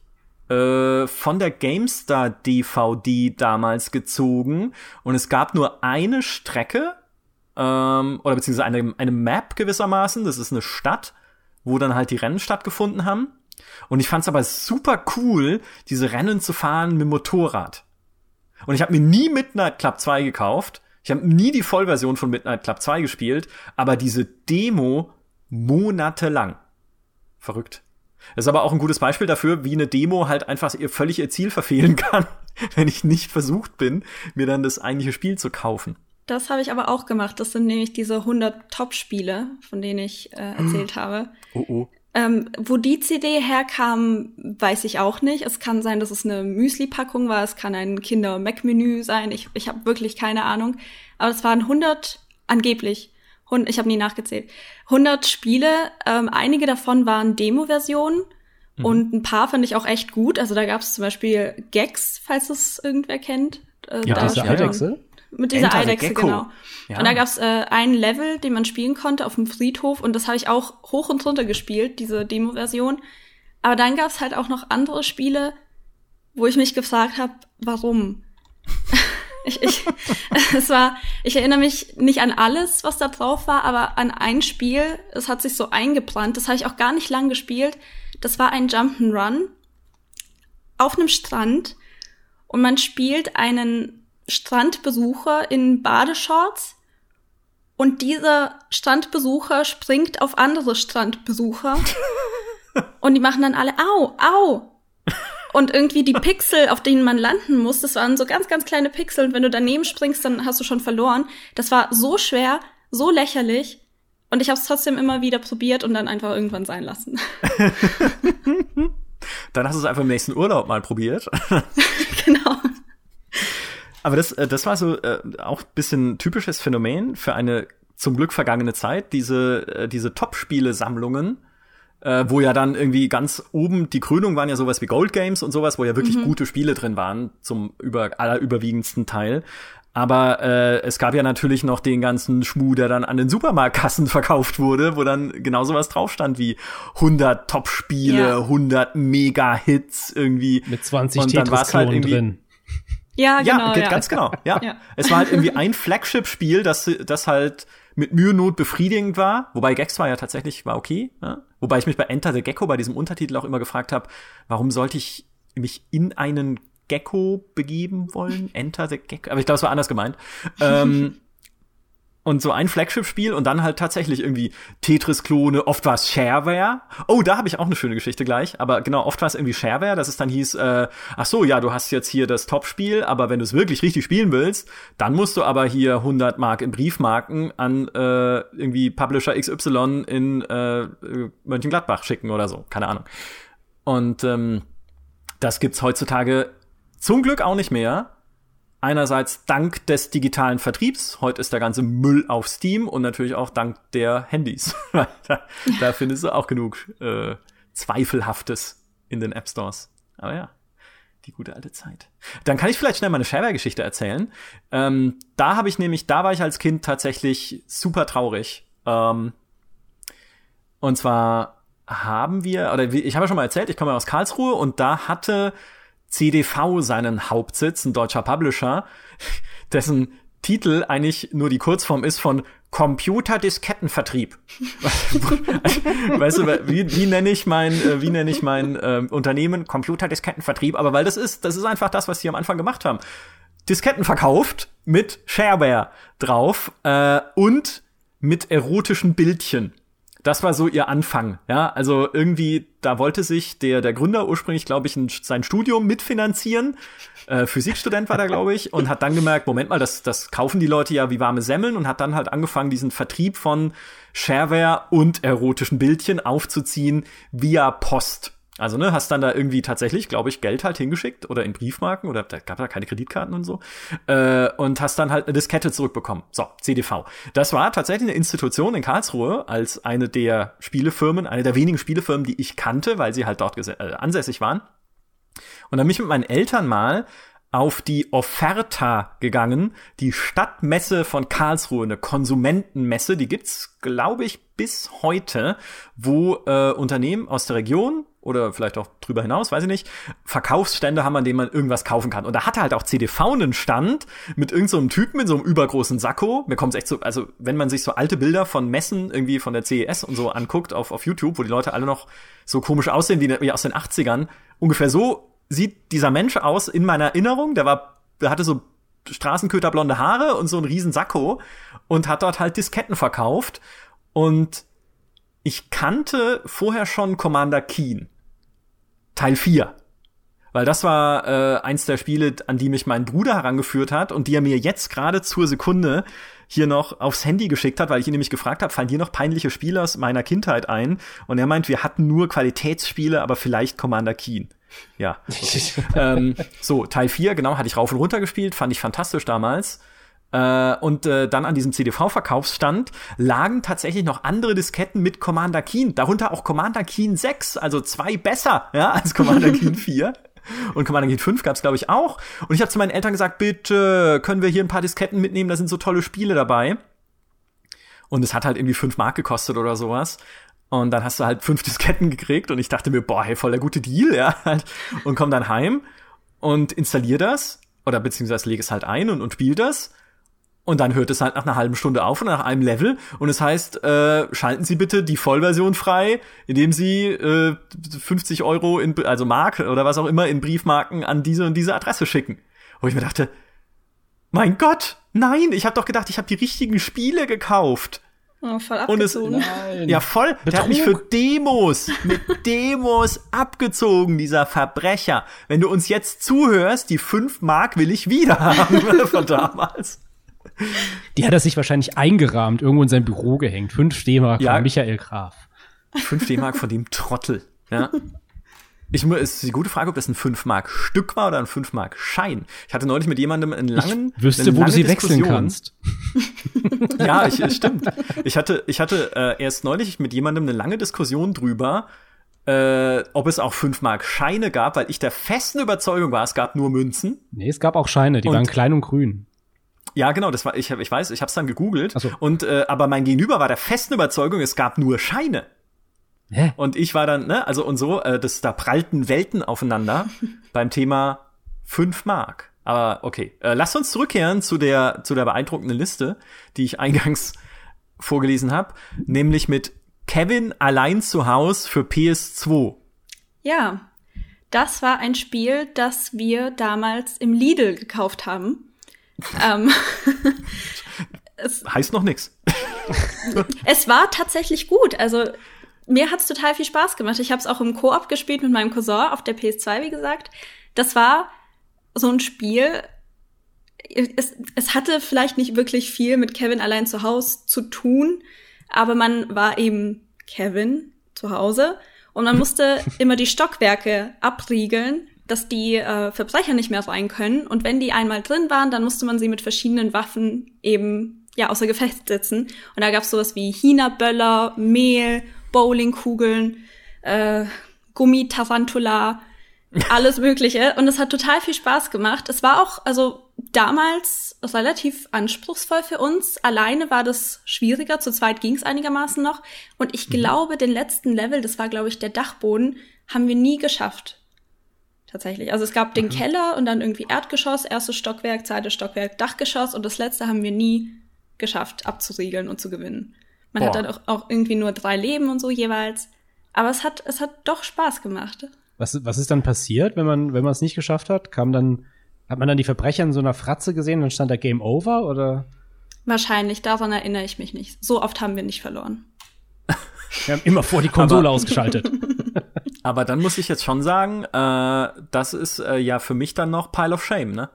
Äh, von der GameStar DVD damals gezogen. Und es gab nur eine Strecke, ähm, oder beziehungsweise eine, eine Map gewissermaßen. Das ist eine Stadt, wo dann halt die Rennen stattgefunden haben. Und ich fand es aber super cool, diese Rennen zu fahren mit Motorrad. Und ich habe mir nie Midnight Club 2 gekauft. Ich habe nie die Vollversion von Midnight Club 2 gespielt, aber diese Demo monatelang. Verrückt. Das ist aber auch ein gutes Beispiel dafür, wie eine Demo halt einfach ihr völlig ihr Ziel verfehlen (laughs) kann, wenn ich nicht versucht bin, mir dann das eigentliche Spiel zu kaufen. Das habe ich aber auch gemacht. Das sind nämlich diese 100 Top-Spiele, von denen ich äh, (gasps) erzählt habe. Oh oh. Ähm, wo die CD herkam, weiß ich auch nicht. Es kann sein, dass es eine Müsli-Packung war. Es kann ein Kinder-Mac-Menü sein. Ich, ich habe wirklich keine Ahnung. Aber es waren 100 angeblich ich habe nie nachgezählt, 100 Spiele. Ähm, einige davon waren Demo-Versionen mhm. und ein paar fand ich auch echt gut. Also da gab es zum Beispiel Gex, falls es irgendwer kennt. Äh, ja, diese Eidechse? Mit dieser Enter Eidechse, genau. Ja. Und da gab es äh, ein Level, den man spielen konnte auf dem Friedhof und das habe ich auch hoch und runter gespielt, diese Demo-Version. Aber dann gab es halt auch noch andere Spiele, wo ich mich gefragt habe, warum? (laughs) Ich, ich, (laughs) es war, ich erinnere mich nicht an alles, was da drauf war, aber an ein Spiel, es hat sich so eingebrannt, das habe ich auch gar nicht lang gespielt. Das war ein Jump'n'Run auf einem Strand und man spielt einen Strandbesucher in Badeshorts und dieser Strandbesucher springt auf andere Strandbesucher (laughs) und die machen dann alle au, au. Und irgendwie die Pixel, auf denen man landen muss, das waren so ganz, ganz kleine Pixel. Und wenn du daneben springst, dann hast du schon verloren. Das war so schwer, so lächerlich. Und ich habe es trotzdem immer wieder probiert und dann einfach irgendwann sein lassen. (laughs) dann hast du es einfach im nächsten Urlaub mal probiert. (laughs) genau. Aber das, äh, das war so äh, auch bisschen typisches Phänomen für eine zum Glück vergangene Zeit, diese, äh, diese Top-Spiele-Sammlungen, äh, wo ja dann irgendwie ganz oben die Krönung waren ja sowas wie Gold Games und sowas, wo ja wirklich mhm. gute Spiele drin waren, zum über, allerüberwiegendsten Teil. Aber äh, es gab ja natürlich noch den ganzen Schmuh, der dann an den Supermarktkassen (laughs) verkauft wurde, wo dann genau sowas drauf stand wie 100 Top-Spiele, ja. 100 Mega-Hits irgendwie. Mit 20 und dann war's halt irgendwie, drin. Ja, genau. Ja, ja. ganz genau. Ja. ja. Es war halt irgendwie ein Flagship-Spiel, das, das halt mit Mühe Not befriedigend war. Wobei Gex war ja tatsächlich war okay. Ja? Wobei ich mich bei Enter the Gecko bei diesem Untertitel auch immer gefragt habe, warum sollte ich mich in einen Gecko begeben wollen? Enter the Gecko. Aber ich glaube, es war anders gemeint. ähm, (laughs) und so ein Flagship-Spiel und dann halt tatsächlich irgendwie Tetris-Klone, oft war es Shareware. Oh, da habe ich auch eine schöne Geschichte gleich, aber genau, oft war es irgendwie Shareware, dass es dann hieß, äh, ach so, ja, du hast jetzt hier das Top-Spiel, aber wenn du es wirklich richtig spielen willst, dann musst du aber hier 100 Mark in Briefmarken an äh, irgendwie Publisher XY in äh, Mönchengladbach schicken oder so, keine Ahnung. Und ähm, das gibt's heutzutage zum Glück auch nicht mehr. Einerseits dank des digitalen Vertriebs. Heute ist der ganze Müll auf Steam und natürlich auch dank der Handys. (laughs) da, da findest du auch genug äh, Zweifelhaftes in den App Stores. Aber ja, die gute alte Zeit. Dann kann ich vielleicht schnell meine Shareware-Geschichte erzählen. Ähm, da habe ich nämlich, da war ich als Kind tatsächlich super traurig. Ähm, und zwar haben wir, oder ich habe ja schon mal erzählt, ich komme aus Karlsruhe und da hatte CDV seinen Hauptsitz, ein deutscher Publisher, dessen Titel eigentlich nur die Kurzform ist von Computerdiskettenvertrieb. (laughs) weißt du, wie, wie nenne ich mein, äh, wie nenne ich mein äh, Unternehmen Computerdiskettenvertrieb? Aber weil das ist, das ist einfach das, was sie am Anfang gemacht haben. Disketten verkauft mit Shareware drauf äh, und mit erotischen Bildchen das war so ihr Anfang. Ja, also irgendwie, da wollte sich der, der Gründer ursprünglich, glaube ich, ein, sein Studium mitfinanzieren. Äh, Physikstudent war da, glaube ich, und hat dann gemerkt, Moment mal, das, das kaufen die Leute ja wie warme Semmeln und hat dann halt angefangen, diesen Vertrieb von Shareware und erotischen Bildchen aufzuziehen via Post. Also, ne, hast dann da irgendwie tatsächlich, glaube ich, Geld halt hingeschickt oder in Briefmarken oder da gab da keine Kreditkarten und so äh, und hast dann halt eine Diskette zurückbekommen. So, CDV. Das war tatsächlich eine Institution in Karlsruhe als eine der Spielefirmen, eine der wenigen Spielefirmen, die ich kannte, weil sie halt dort äh, ansässig waren. Und dann bin ich mit meinen Eltern mal auf die Offerta gegangen, die Stadtmesse von Karlsruhe, eine Konsumentenmesse, die gibt's, glaube ich, bis heute, wo äh, Unternehmen aus der Region oder vielleicht auch drüber hinaus, weiß ich nicht, Verkaufsstände haben, an denen man irgendwas kaufen kann. Und da hatte halt auch CDV einen Stand mit irgendeinem so Typen in so einem übergroßen Sakko. Mir kommt es echt so, also wenn man sich so alte Bilder von Messen irgendwie von der CES und so anguckt auf, auf YouTube, wo die Leute alle noch so komisch aussehen wie, wie aus den 80ern, ungefähr so sieht dieser Mensch aus in meiner Erinnerung. Der war, der hatte so Straßenköterblonde Haare und so einen riesen Sakko und hat dort halt Disketten verkauft. Und ich kannte vorher schon Commander Keen. Teil 4. Weil das war äh, eins der Spiele, an die mich mein Bruder herangeführt hat und die er mir jetzt gerade zur Sekunde hier noch aufs Handy geschickt hat, weil ich ihn nämlich gefragt habe, fallen dir noch peinliche Spiele aus meiner Kindheit ein? Und er meint, wir hatten nur Qualitätsspiele, aber vielleicht Commander Keen. Ja. (laughs) ähm, so, Teil 4, genau, hatte ich rauf und runter gespielt, fand ich fantastisch damals. Äh, und äh, dann an diesem CDV-Verkaufsstand lagen tatsächlich noch andere Disketten mit Commander Keen, darunter auch Commander Keen 6, also zwei besser ja, (laughs) als Commander Keen (laughs) 4. Und Commander Keen 5 gab es, glaube ich, auch. Und ich habe zu meinen Eltern gesagt, bitte können wir hier ein paar Disketten mitnehmen, da sind so tolle Spiele dabei. Und es hat halt irgendwie 5 Mark gekostet oder sowas. Und dann hast du halt fünf (laughs) Disketten gekriegt und ich dachte mir, boah, hey, voll der gute Deal, ja. Und komm dann heim und installier das oder beziehungsweise lege es halt ein und, und spiel das. Und dann hört es halt nach einer halben Stunde auf und nach einem Level. Und es heißt, äh, schalten Sie bitte die Vollversion frei, indem Sie äh, 50 Euro in, also Mark oder was auch immer in Briefmarken an diese und diese Adresse schicken. Wo ich mir dachte, mein Gott, nein, ich habe doch gedacht, ich habe die richtigen Spiele gekauft. Oh, voll abgezogen. Und es, ja, voll. Betrug. Der hat mich für Demos, mit (laughs) Demos abgezogen, dieser Verbrecher. Wenn du uns jetzt zuhörst, die 5 Mark will ich wieder haben (laughs) von damals. Die hat er sich wahrscheinlich eingerahmt, irgendwo in sein Büro gehängt. 5 D-Mark ja, von Michael Graf. 5 D-Mark von dem Trottel, ja. Ich, ist die gute Frage, ob das ein 5-Mark-Stück war oder ein 5-Mark-Schein. Ich hatte neulich mit jemandem einen langen. Ich wüsste, wo du sie Diskussion. wechseln kannst. (laughs) ja, ich, stimmt. Ich hatte, ich hatte äh, erst neulich mit jemandem eine lange Diskussion drüber, äh, ob es auch 5 Mark Scheine gab, weil ich der festen Überzeugung war, es gab nur Münzen. Nee, es gab auch Scheine, die und, waren klein und grün. Ja, genau, das war ich, ich weiß, ich habe es dann gegoogelt so. und äh, aber mein Gegenüber war der festen Überzeugung, es gab nur Scheine. Hä? Und ich war dann, ne, also und so, äh, das da prallten Welten aufeinander (laughs) beim Thema 5 Mark. Aber okay, äh, lasst uns zurückkehren zu der zu der beeindruckenden Liste, die ich eingangs vorgelesen habe, nämlich mit Kevin allein zu Haus für PS2. Ja, das war ein Spiel, das wir damals im Lidl gekauft haben. Ähm, (laughs) es heißt noch nix. (laughs) es war tatsächlich gut. Also mir hat's total viel Spaß gemacht. Ich habe es auch im Koop gespielt mit meinem Cousin auf der PS2, wie gesagt. Das war so ein Spiel. Es, es hatte vielleicht nicht wirklich viel mit Kevin allein zu Hause zu tun, aber man war eben Kevin zu Hause und man (laughs) musste immer die Stockwerke abriegeln, dass die äh, Verbrecher nicht mehr rein können. Und wenn die einmal drin waren, dann musste man sie mit verschiedenen Waffen eben ja außer Gefecht setzen. Und da gab's sowas wie China-Böller, Mehl, Bowlingkugeln, äh, Gummitarantula, (laughs) alles Mögliche. Und es hat total viel Spaß gemacht. Es war auch, also damals relativ anspruchsvoll für uns. Alleine war das schwieriger, zu zweit ging es einigermaßen noch. Und ich mhm. glaube, den letzten Level, das war, glaube ich, der Dachboden, haben wir nie geschafft. Tatsächlich. Also es gab den mhm. Keller und dann irgendwie Erdgeschoss, erstes Stockwerk, zweites Stockwerk, Dachgeschoss und das letzte haben wir nie geschafft, abzuriegeln und zu gewinnen. Man Boah. hat dann auch, auch irgendwie nur drei Leben und so jeweils. Aber es hat, es hat doch Spaß gemacht. Was, was ist dann passiert, wenn man, wenn man es nicht geschafft hat? Kam dann, hat man dann die Verbrecher in so einer Fratze gesehen und stand da Game Over oder? Wahrscheinlich, daran erinnere ich mich nicht. So oft haben wir nicht verloren. Wir haben immer vor die Konsole ausgeschaltet. (laughs) aber dann muss ich jetzt schon sagen, äh, das ist äh, ja für mich dann noch Pile of Shame, ne?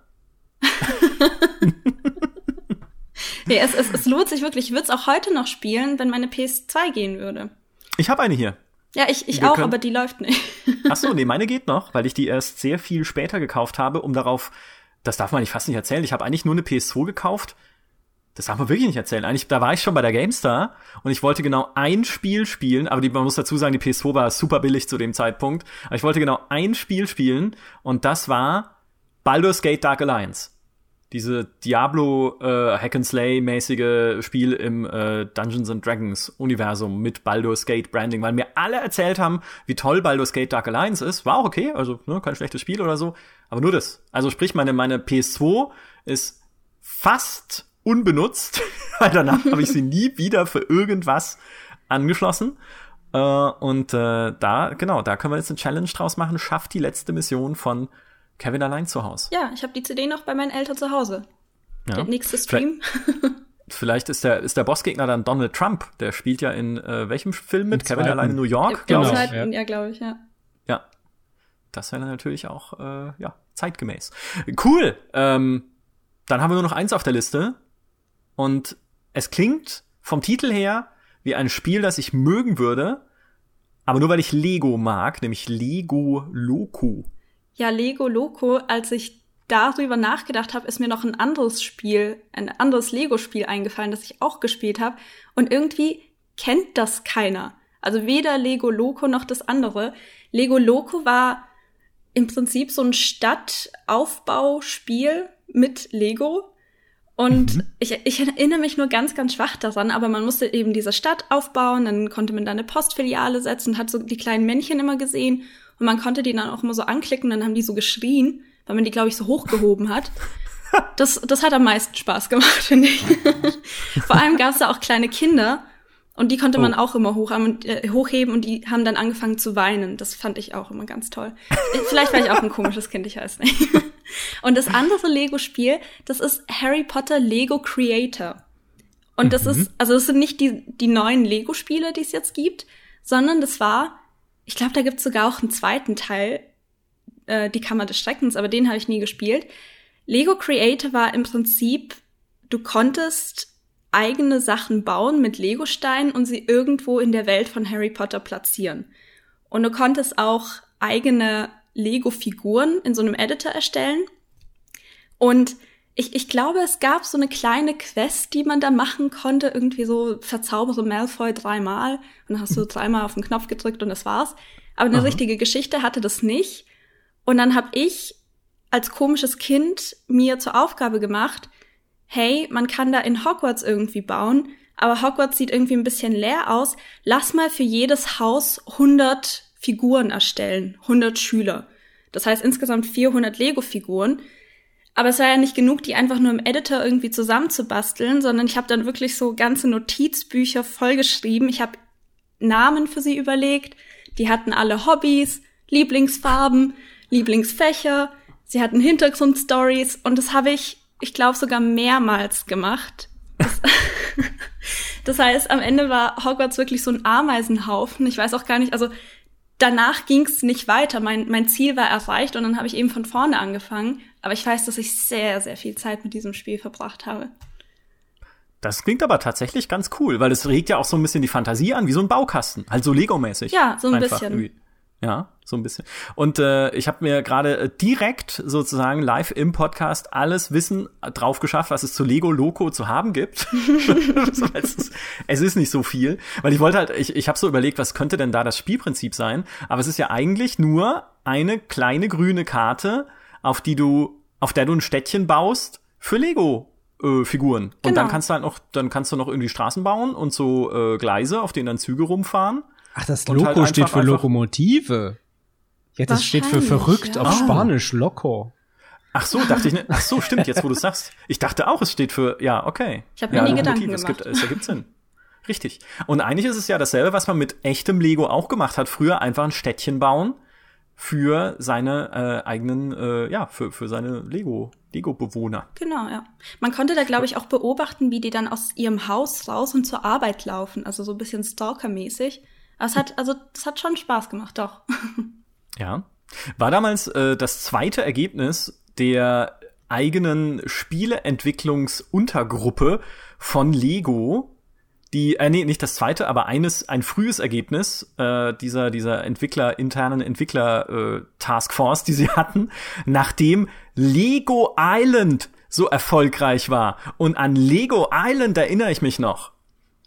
nee, es, es, es lohnt sich wirklich. Ich würde es auch heute noch spielen, wenn meine PS2 gehen würde. Ich habe eine hier. Ja, ich, ich auch, aber die läuft nicht. Ach so, nee, meine geht noch, weil ich die erst sehr viel später gekauft habe, um darauf, das darf man nicht fast nicht erzählen. Ich habe eigentlich nur eine PS2 gekauft. Das darf man wirklich nicht erzählen. Eigentlich, da war ich schon bei der GameStar und ich wollte genau ein Spiel spielen, aber die, man muss dazu sagen, die PS2 war super billig zu dem Zeitpunkt. Aber ich wollte genau ein Spiel spielen und das war Baldur's Gate Dark Alliance diese Diablo äh, Hack and Slay mäßige Spiel im äh, Dungeons and Dragons Universum mit Baldur's Gate Branding, weil mir alle erzählt haben, wie toll Baldur's Gate Dark Alliance ist. War auch okay, also ne, kein schlechtes Spiel oder so, aber nur das. Also sprich meine meine PS2 ist fast unbenutzt, (laughs) weil danach habe ich sie nie wieder für irgendwas angeschlossen. Äh, und äh, da genau, da können wir jetzt eine Challenge draus machen. Schafft die letzte Mission von Kevin allein zu Hause. Ja, ich habe die CD noch bei meinen Eltern zu Hause. Ja. Der nächste Stream. Vielleicht, (laughs) vielleicht, ist der, ist der Bossgegner dann Donald Trump. Der spielt ja in äh, welchem Film mit? Kevin allein in New York, genau. glaube ich. Ja, ja glaube ich, ja. Ja. Das wäre natürlich auch äh, ja, zeitgemäß. Cool. Ähm, dann haben wir nur noch eins auf der Liste. Und es klingt vom Titel her wie ein Spiel, das ich mögen würde, aber nur weil ich Lego mag, nämlich Lego Loku. Ja, Lego Loco, als ich darüber nachgedacht habe, ist mir noch ein anderes Spiel, ein anderes Lego-Spiel eingefallen, das ich auch gespielt habe. Und irgendwie kennt das keiner. Also weder Lego Loco noch das andere. Lego Loco war im Prinzip so ein Stadtaufbauspiel mit Lego. Und mhm. ich, ich erinnere mich nur ganz, ganz schwach daran, aber man musste eben diese Stadt aufbauen, dann konnte man da eine Postfiliale setzen, hat so die kleinen Männchen immer gesehen und man konnte die dann auch immer so anklicken, dann haben die so geschrien, weil man die, glaube ich, so hochgehoben hat. (laughs) Das, das hat am meisten Spaß gemacht, finde ich. (laughs) Vor allem gab es da auch kleine Kinder und die konnte man oh. auch immer hoch, äh, hochheben und die haben dann angefangen zu weinen. Das fand ich auch immer ganz toll. Vielleicht war ich auch ein komisches Kind, ich weiß nicht. (laughs) Und das andere Lego-Spiel, das ist Harry Potter Lego Creator. Und das mhm. ist, also das sind nicht die, die neuen Lego-Spiele, die es jetzt gibt, sondern das war ich glaube, da gibt's sogar auch einen zweiten Teil, äh, die Kammer des Schreckens, aber den habe ich nie gespielt. Lego Creator war im Prinzip, du konntest eigene Sachen bauen mit Lego-Steinen und sie irgendwo in der Welt von Harry Potter platzieren. Und du konntest auch eigene Lego-Figuren in so einem Editor erstellen. Und ich, ich glaube, es gab so eine kleine Quest, die man da machen konnte. Irgendwie so verzaubere Malfoy dreimal. Und dann hast du dreimal auf den Knopf gedrückt und das war's. Aber eine Aha. richtige Geschichte hatte das nicht. Und dann habe ich als komisches Kind mir zur Aufgabe gemacht, hey, man kann da in Hogwarts irgendwie bauen, aber Hogwarts sieht irgendwie ein bisschen leer aus. Lass mal für jedes Haus 100 Figuren erstellen, 100 Schüler. Das heißt insgesamt 400 Lego-Figuren. Aber es war ja nicht genug, die einfach nur im Editor irgendwie zusammenzubasteln, sondern ich habe dann wirklich so ganze Notizbücher vollgeschrieben. Ich habe Namen für sie überlegt. Die hatten alle Hobbys, Lieblingsfarben, Lieblingsfächer. Sie hatten Hintergrundstories und das habe ich, ich glaube, sogar mehrmals gemacht. Das, (laughs) das heißt, am Ende war Hogwarts wirklich so ein Ameisenhaufen. Ich weiß auch gar nicht, also danach ging es nicht weiter. Mein, mein Ziel war erreicht und dann habe ich eben von vorne angefangen. Aber ich weiß, dass ich sehr, sehr viel Zeit mit diesem Spiel verbracht habe. Das klingt aber tatsächlich ganz cool, weil es regt ja auch so ein bisschen die Fantasie an, wie so ein Baukasten. Halt so Lego-mäßig. Ja, so ein Einfach bisschen. Irgendwie. Ja, so ein bisschen. Und äh, ich habe mir gerade äh, direkt sozusagen live im Podcast alles Wissen drauf geschafft, was es zu Lego Loco zu haben gibt. (laughs) es, ist, es ist nicht so viel, weil ich wollte halt, ich, ich habe so überlegt, was könnte denn da das Spielprinzip sein? Aber es ist ja eigentlich nur eine kleine grüne Karte, auf die du, auf der du ein Städtchen baust für Lego äh, Figuren. Genau. Und dann kannst du halt noch, dann kannst du noch irgendwie Straßen bauen und so äh, Gleise, auf denen dann Züge rumfahren. Ach, das Loco halt steht für Lokomotive. Ja, das steht für verrückt ja. auf Spanisch, loco. Ach so, dachte ich, ne? ach so, stimmt, jetzt wo du sagst. Ich dachte auch, es steht für, ja, okay. Ich habe mir ja, nie Gedanken gemacht. Es, gibt, es ergibt Sinn. Richtig. Und eigentlich ist es ja dasselbe, was man mit echtem Lego auch gemacht hat. Früher einfach ein Städtchen bauen für seine äh, eigenen, äh, ja, für, für seine Lego, Lego-Bewohner. Genau, ja. Man konnte da, glaube ich, auch beobachten, wie die dann aus ihrem Haus raus und zur Arbeit laufen. Also so ein bisschen Stalker-mäßig. Aber es hat, also, es hat schon Spaß gemacht, doch. (laughs) Ja. War damals äh, das zweite Ergebnis der eigenen Spieleentwicklungsuntergruppe von Lego, die, äh, nee, nicht das zweite, aber eines, ein frühes Ergebnis äh, dieser, dieser Entwickler, internen Entwickler äh, die sie (laughs) hatten, nachdem Lego Island so erfolgreich war. Und an Lego Island erinnere ich mich noch.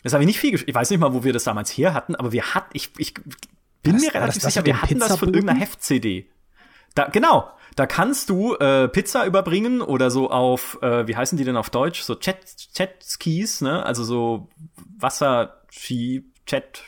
Das habe ich nicht viel, ich weiß nicht mal, wo wir das damals her hatten, aber wir hatten, ich, ich bin das, mir relativ das, sicher, wir hatten das von irgendeiner Heft-CD. Da, genau, da kannst du äh, Pizza überbringen oder so auf, äh, wie heißen die denn auf Deutsch? So Chat, Chat-Skis, ne? Also so Wasserski, Chat,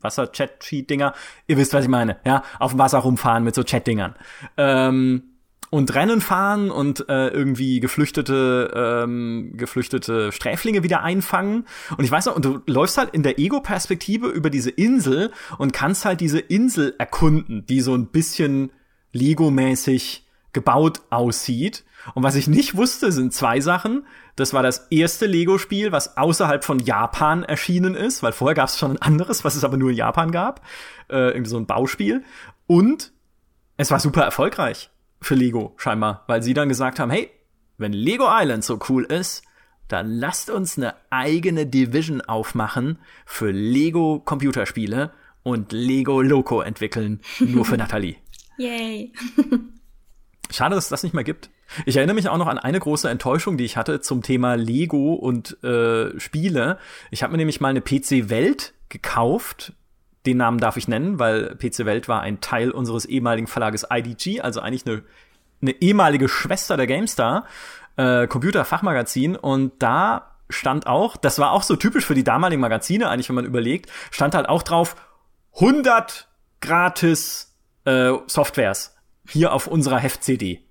Wasser-Chat-Ski-Dinger. Ihr wisst, was ich meine, ja? Auf dem Wasser rumfahren mit so Chat-Dingern. Ähm, und Rennen fahren und äh, irgendwie geflüchtete ähm, geflüchtete Sträflinge wieder einfangen. Und ich weiß noch und du läufst halt in der Ego-Perspektive über diese Insel und kannst halt diese Insel erkunden, die so ein bisschen Lego-mäßig gebaut aussieht. Und was ich nicht wusste sind zwei Sachen. Das war das erste Lego-Spiel was außerhalb von Japan erschienen ist weil vorher gab es schon ein anderes was es aber nur in Japan gab. Äh, irgendwie so ein Bauspiel. Und es war super erfolgreich für Lego scheinbar, weil sie dann gesagt haben, hey, wenn Lego Island so cool ist, dann lasst uns eine eigene Division aufmachen für Lego Computerspiele und Lego Loco entwickeln, nur für (laughs) Natalie. Yay. (laughs) Schade, dass es das nicht mehr gibt. Ich erinnere mich auch noch an eine große Enttäuschung, die ich hatte zum Thema Lego und äh, Spiele. Ich habe mir nämlich mal eine PC Welt gekauft den Namen darf ich nennen, weil PC Welt war ein Teil unseres ehemaligen Verlages IDG, also eigentlich eine, eine ehemalige Schwester der GameStar, äh, Computerfachmagazin. Und da stand auch, das war auch so typisch für die damaligen Magazine, eigentlich, wenn man überlegt, stand halt auch drauf 100 gratis äh, Softwares hier auf unserer Heft-CD.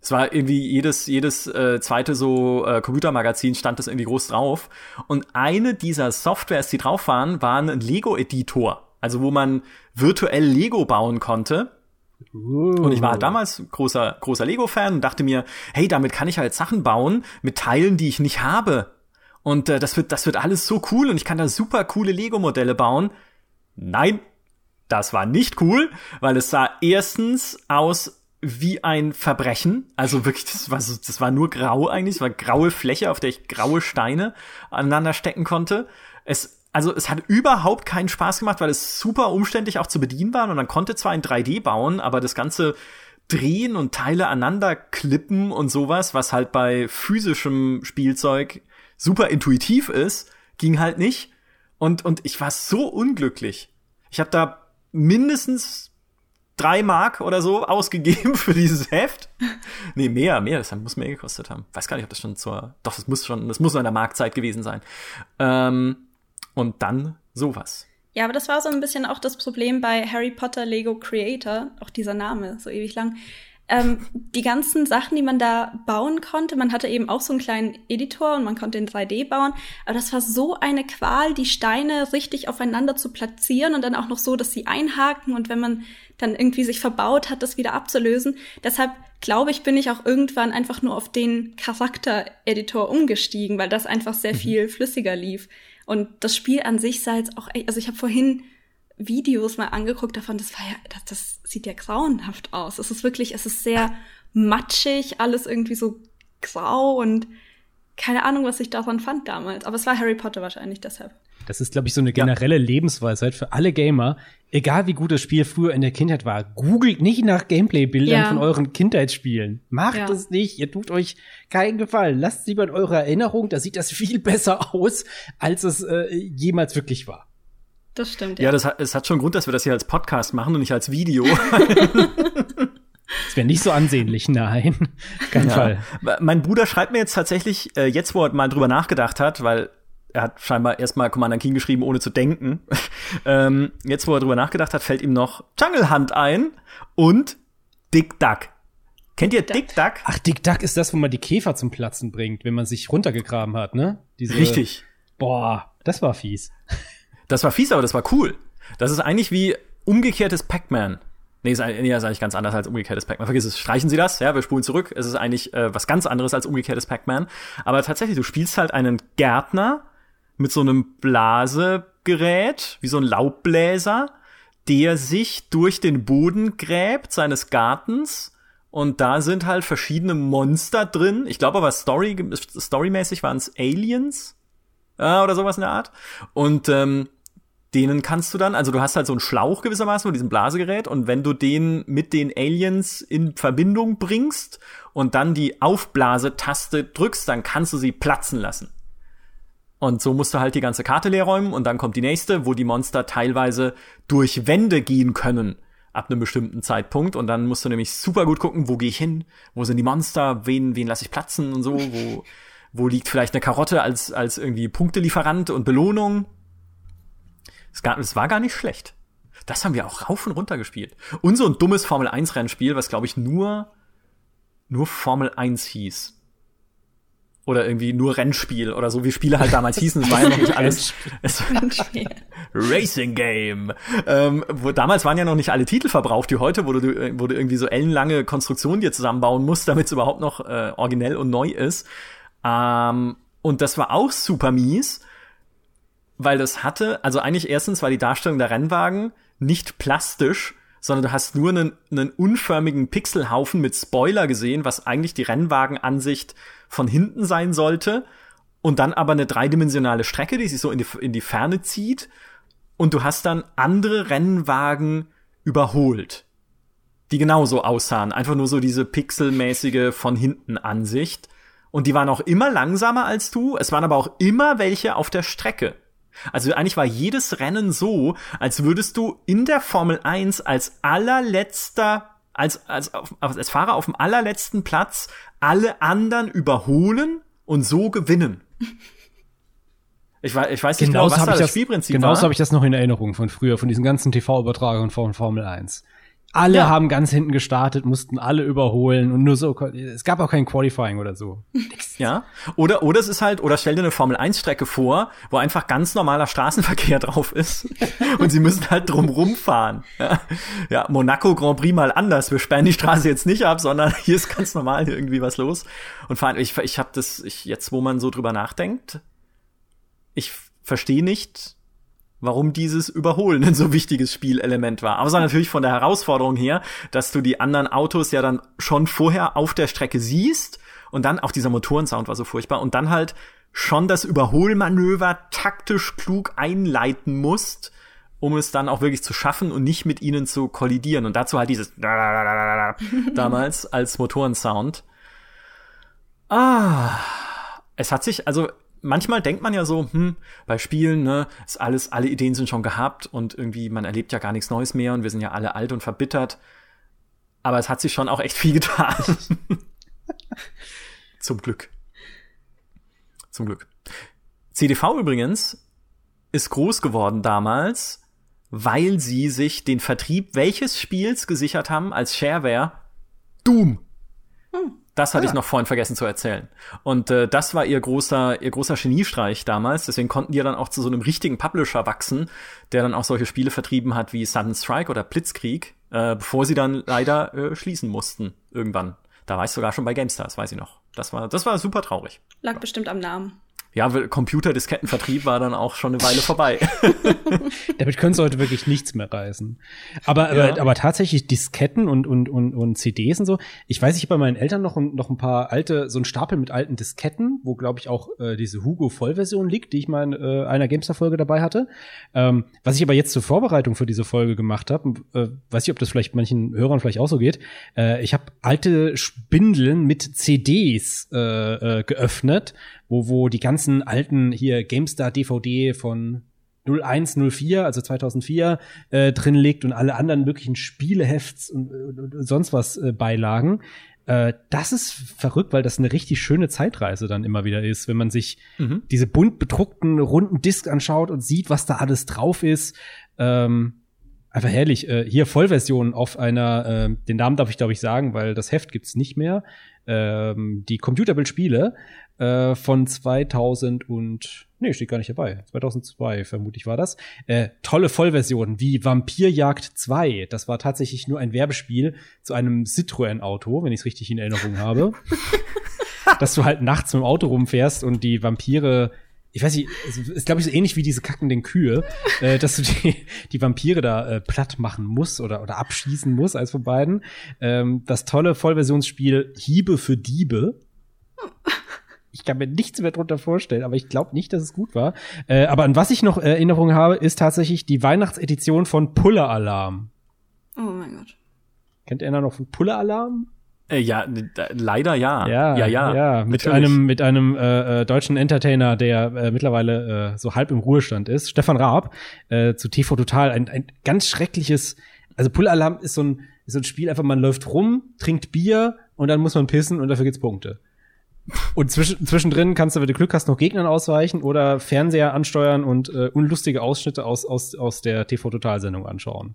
Es war irgendwie jedes, jedes äh, zweite so äh, Computermagazin stand das irgendwie groß drauf. Und eine dieser Softwares, die drauf waren, war ein Lego-Editor also wo man virtuell Lego bauen konnte. Und ich war damals großer, großer Lego-Fan und dachte mir, hey, damit kann ich halt Sachen bauen mit Teilen, die ich nicht habe. Und äh, das wird, das wird alles so cool und ich kann da super coole Lego-Modelle bauen. Nein, das war nicht cool, weil es sah erstens aus wie ein Verbrechen. Also wirklich, das war, so, das war nur grau eigentlich. Es war graue Fläche, auf der ich graue Steine aneinander stecken konnte. Es also es hat überhaupt keinen Spaß gemacht, weil es super umständlich auch zu bedienen war und man konnte zwar in 3D bauen, aber das ganze Drehen und Teile aneinander klippen und sowas, was halt bei physischem Spielzeug super intuitiv ist, ging halt nicht. Und, und ich war so unglücklich. Ich habe da mindestens drei Mark oder so ausgegeben (laughs) für dieses Heft. nee, mehr, mehr, das muss mehr gekostet haben. Weiß gar nicht, ob das schon zur, doch, das muss schon, das muss noch in der Marktzeit gewesen sein. Ähm, und dann sowas. Ja, aber das war so ein bisschen auch das Problem bei Harry Potter Lego Creator, auch dieser Name, so ewig lang. Ähm, die ganzen Sachen, die man da bauen konnte, man hatte eben auch so einen kleinen Editor und man konnte in 3D bauen, aber das war so eine Qual, die Steine richtig aufeinander zu platzieren und dann auch noch so, dass sie einhaken und wenn man dann irgendwie sich verbaut hat, das wieder abzulösen. Deshalb glaube ich, bin ich auch irgendwann einfach nur auf den Charakter-Editor umgestiegen, weil das einfach sehr mhm. viel flüssiger lief. Und das Spiel an sich sah jetzt auch, also ich habe vorhin Videos mal angeguckt davon, das war ja, das, das sieht ja grauenhaft aus. Es ist wirklich, es ist sehr matschig, alles irgendwie so grau und keine Ahnung, was ich davon fand damals. Aber es war Harry Potter wahrscheinlich deshalb. Das ist, glaube ich, so eine generelle ja. Lebensweisheit für alle Gamer. Egal wie gut das Spiel früher in der Kindheit war, googelt nicht nach Gameplay-Bildern ja. von euren Kindheitsspielen. Macht ja. es nicht. Ihr tut euch keinen Gefallen. Lasst es lieber in eurer Erinnerung. Da sieht das viel (laughs) besser aus, als es äh, jemals wirklich war. Das stimmt. Ja, ja das hat, es hat schon Grund, dass wir das hier als Podcast machen und nicht als Video. (laughs) Das wäre nicht so ansehnlich, nein. (laughs) Kein ja. Fall. Mein Bruder schreibt mir jetzt tatsächlich, äh, jetzt wo er mal drüber nachgedacht hat, weil er hat scheinbar erstmal Commander King geschrieben, ohne zu denken. (laughs) ähm, jetzt, wo er drüber nachgedacht hat, fällt ihm noch Jungle Hunt ein und Dick Duck. Kennt ihr Dick Duck? Ach, Dick Duck ist das, wo man die Käfer zum Platzen bringt, wenn man sich runtergegraben hat, ne? Diese, Richtig. Boah, das war fies. Das war fies, aber das war cool. Das ist eigentlich wie umgekehrtes Pac-Man. Nee, ist, nee, ist eigentlich ganz anders als umgekehrtes Pac-Man. Vergiss es, streichen Sie das, ja, wir spulen zurück. Es ist eigentlich äh, was ganz anderes als umgekehrtes Pac-Man. Aber tatsächlich, du spielst halt einen Gärtner, mit so einem Blasegerät, wie so ein Laubbläser, der sich durch den Boden gräbt seines Gartens. Und da sind halt verschiedene Monster drin. Ich glaube aber Story, storymäßig waren es Aliens äh, oder sowas in der Art. Und ähm, denen kannst du dann, also du hast halt so einen Schlauch gewissermaßen mit diesem Blasegerät und wenn du den mit den Aliens in Verbindung bringst und dann die Aufblasetaste drückst, dann kannst du sie platzen lassen. Und so musst du halt die ganze Karte leer räumen und dann kommt die nächste, wo die Monster teilweise durch Wände gehen können ab einem bestimmten Zeitpunkt und dann musst du nämlich super gut gucken, wo gehe ich hin, wo sind die Monster, wen wen lasse ich platzen und so, (laughs) wo wo liegt vielleicht eine Karotte als als irgendwie Punktelieferant und Belohnung. Es, gar, es war gar nicht schlecht. Das haben wir auch rauf und runter gespielt. Und so ein dummes Formel 1 Rennspiel, was glaube ich nur nur Formel 1 hieß oder irgendwie nur Rennspiel oder so, wie Spiele halt damals hießen. (laughs) Es war ja noch nicht alles. Es Racing Game. Ähm, wo, damals waren ja noch nicht alle Titel verbraucht, wie heute, wo du, wo du irgendwie so ellenlange Konstruktionen dir zusammenbauen musst, damit es überhaupt noch äh, originell und neu ist. Ähm, und das war auch super mies, weil das hatte, also eigentlich erstens war die Darstellung der Rennwagen nicht plastisch, sondern du hast nur einen, einen unförmigen Pixelhaufen mit Spoiler gesehen, was eigentlich die Rennwagenansicht von hinten sein sollte. Und dann aber eine dreidimensionale Strecke, die sich so in die, in die Ferne zieht. Und du hast dann andere Rennwagen überholt, die genauso aussahen. Einfach nur so diese pixelmäßige von hinten Ansicht. Und die waren auch immer langsamer als du. Es waren aber auch immer welche auf der Strecke. Also eigentlich war jedes Rennen so, als würdest du in der Formel 1 als allerletzter, als, als, als Fahrer auf dem allerletzten Platz alle anderen überholen und so gewinnen. Ich weiß, ich weiß nicht genau, was da das, das Spielprinzip genauso habe ich das noch in Erinnerung von früher, von diesen ganzen TV-Übertragungen von Formel 1. Alle ja. haben ganz hinten gestartet, mussten alle überholen und nur so, es gab auch kein Qualifying oder so. (laughs) Ja. Oder, oder es ist halt, oder stell dir eine Formel 1 Strecke vor, wo einfach ganz normaler Straßenverkehr (laughs) drauf ist und sie müssen halt drumrum fahren. Ja. ja, Monaco Grand Prix mal anders. Wir sperren die Straße jetzt nicht ab, sondern (laughs) hier ist ganz normal irgendwie was los und fahren. Ich, ich habe das, ich, jetzt wo man so drüber nachdenkt, ich verstehe nicht, warum dieses Überholen ein so wichtiges Spielelement war. War natürlich von der Herausforderung her, dass du die anderen Autos ja dann schon vorher auf der Strecke siehst und dann auch dieser Motorensound war so furchtbar und dann halt schon das Überholmanöver taktisch klug einleiten musst, um es dann auch wirklich zu schaffen und nicht mit ihnen zu kollidieren. Und dazu halt dieses (laughs) damals als Motorensound. Ah, es hat sich, also manchmal denkt man ja so, hm, bei Spielen, ne, ist alles, alle Ideen sind schon gehabt und irgendwie, man erlebt ja gar nichts Neues mehr und wir sind ja alle alt und verbittert. Aber es hat sich schon auch echt viel (laughs) getan. Zum Glück. Zum Glück. CDV übrigens ist groß geworden damals, weil sie sich den Vertrieb welches Spiels gesichert haben als Shareware? Doom. Das hatte ja. ich noch vorhin vergessen zu erzählen. Und äh, das war ihr großer, ihr großer Geniestreich damals. Deswegen konnten die ja dann auch zu so einem richtigen Publisher wachsen, der dann auch solche Spiele vertrieben hat wie Sudden Strike oder Blitzkrieg, äh, bevor sie dann leider äh, schließen mussten irgendwann. Da war ich sogar schon bei GameStars, weiß ich noch. Das war, das war super traurig. Lag bestimmt am Namen ja, Computerdiskettenvertrieb war dann auch schon eine Weile vorbei. (laughs) Damit können sie heute wirklich nichts mehr reißen. Aber, ja. aber, aber tatsächlich Disketten und, und, und, und CDs und so. Ich weiß, ich habe bei meinen Eltern noch, noch ein paar alte, so ein Stapel mit alten Disketten, wo, glaube ich, auch äh, diese Hugo-Vollversion liegt, die ich mal in äh, einer Gamestar-Folge dabei hatte. Ähm, was ich aber jetzt zur Vorbereitung für diese Folge gemacht habe, äh, weiß ich, ob das vielleicht manchen Hörern vielleicht auch so geht. Äh, ich habe alte Spindeln mit CDs äh, äh, geöffnet wo, wo die ganzen alten hier GameStar DVD von 0104, also 2004, äh, drin liegt und alle anderen möglichen Spielehefts und, und, und sonst was äh, beilagen. Äh, das ist verrückt, weil das eine richtig schöne Zeitreise dann immer wieder ist, wenn man sich mhm. diese bunt bedruckten runden Disc anschaut und sieht, was da alles drauf ist. Ähm, einfach herrlich. Äh, hier Vollversion auf einer, äh, den Namen darf ich glaube ich sagen, weil das Heft gibt's nicht mehr. Ähm, die Computerbildspiele äh, von 2000 und nee, steht gar nicht dabei. 2002 vermutlich war das. Äh, tolle Vollversion wie Vampirjagd 2. Das war tatsächlich nur ein Werbespiel zu einem Citroën Auto, wenn ich es richtig in Erinnerung habe. (laughs) dass du halt nachts mit dem Auto rumfährst und die Vampire ich weiß nicht, es ist glaube ich so ähnlich wie diese kackenden Kühe, äh, dass du die, die Vampire da äh, platt machen musst oder, oder abschießen musst, als von beiden. Ähm, das tolle Vollversionsspiel Hiebe für Diebe ich kann mir nichts mehr drunter vorstellen, aber ich glaube nicht, dass es gut war. Äh, aber an was ich noch Erinnerung habe, ist tatsächlich die Weihnachtsedition von Pulle Alarm. Oh mein Gott. Kennt einer noch von Pulle Alarm? Äh, ja, leider ja. Ja, ja, ja. ja mit natürlich. einem mit einem äh, äh, deutschen Entertainer, der äh, mittlerweile äh, so halb im Ruhestand ist, Stefan Raab, äh, zu TV Total ein, ein ganz schreckliches. Also Pull Alarm ist so ein ist so ein Spiel, einfach man läuft rum, trinkt Bier und dann muss man pissen und dafür gibt's Punkte. Und zwischen, zwischendrin kannst du, wenn du Glück hast, noch Gegnern ausweichen oder Fernseher ansteuern und äh, unlustige Ausschnitte aus, aus, aus der TV-Total-Sendung anschauen.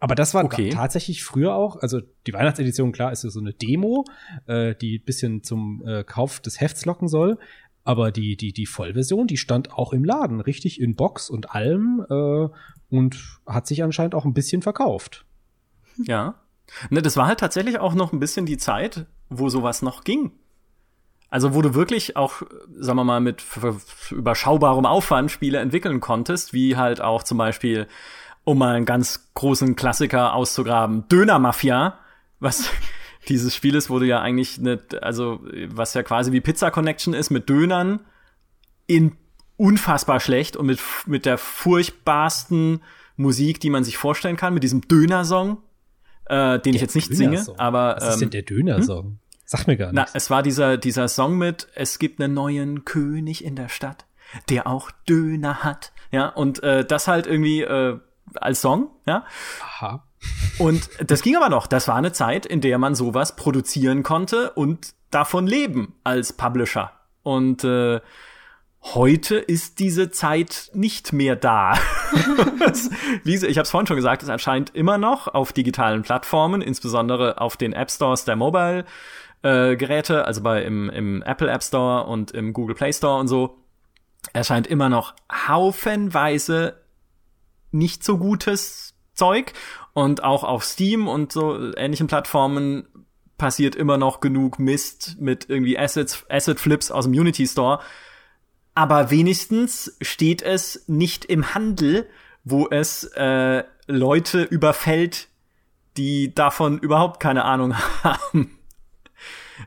Aber das war okay. tatsächlich früher auch, also die Weihnachtsedition, klar, ist ja so eine Demo, äh, die bisschen zum äh, Kauf des Hefts locken soll. Aber die, die, die Vollversion, die stand auch im Laden, richtig in Box und allem äh, und hat sich anscheinend auch ein bisschen verkauft. Ja. Ne, das war halt tatsächlich auch noch ein bisschen die Zeit, wo sowas noch ging. Also wo du wirklich auch, sagen wir mal, mit überschaubarem Aufwand Spiele entwickeln konntest, wie halt auch zum Beispiel, um mal einen ganz großen Klassiker auszugraben, Döner Mafia, was (laughs) dieses Spiel ist, wo du ja eigentlich nicht, also was ja quasi wie Pizza Connection ist mit Dönern in unfassbar schlecht und mit, mit der furchtbarsten Musik, die man sich vorstellen kann, mit diesem Döner-Song, äh, den der ich jetzt nicht singe, aber. Was ist denn ähm, der Döner-Song? Hm? Sag mir gar nichts. Na, es war dieser, dieser Song mit, es gibt einen neuen König in der Stadt, der auch Döner hat. Ja, und äh, das halt irgendwie äh, als Song, ja. Aha. Und das ging aber noch. Das war eine Zeit, in der man sowas produzieren konnte und davon leben als Publisher. Und äh, heute ist diese Zeit nicht mehr da. (laughs) Wie, ich habe es vorhin schon gesagt, es erscheint immer noch auf digitalen Plattformen, insbesondere auf den App Stores der Mobile äh, Geräte, also bei im, im Apple App Store und im Google Play Store und so, erscheint immer noch haufenweise nicht so gutes Zeug und auch auf Steam und so ähnlichen Plattformen passiert immer noch genug Mist mit irgendwie Assets, Asset Flips aus dem Unity Store. Aber wenigstens steht es nicht im Handel, wo es äh, Leute überfällt, die davon überhaupt keine Ahnung (laughs) haben.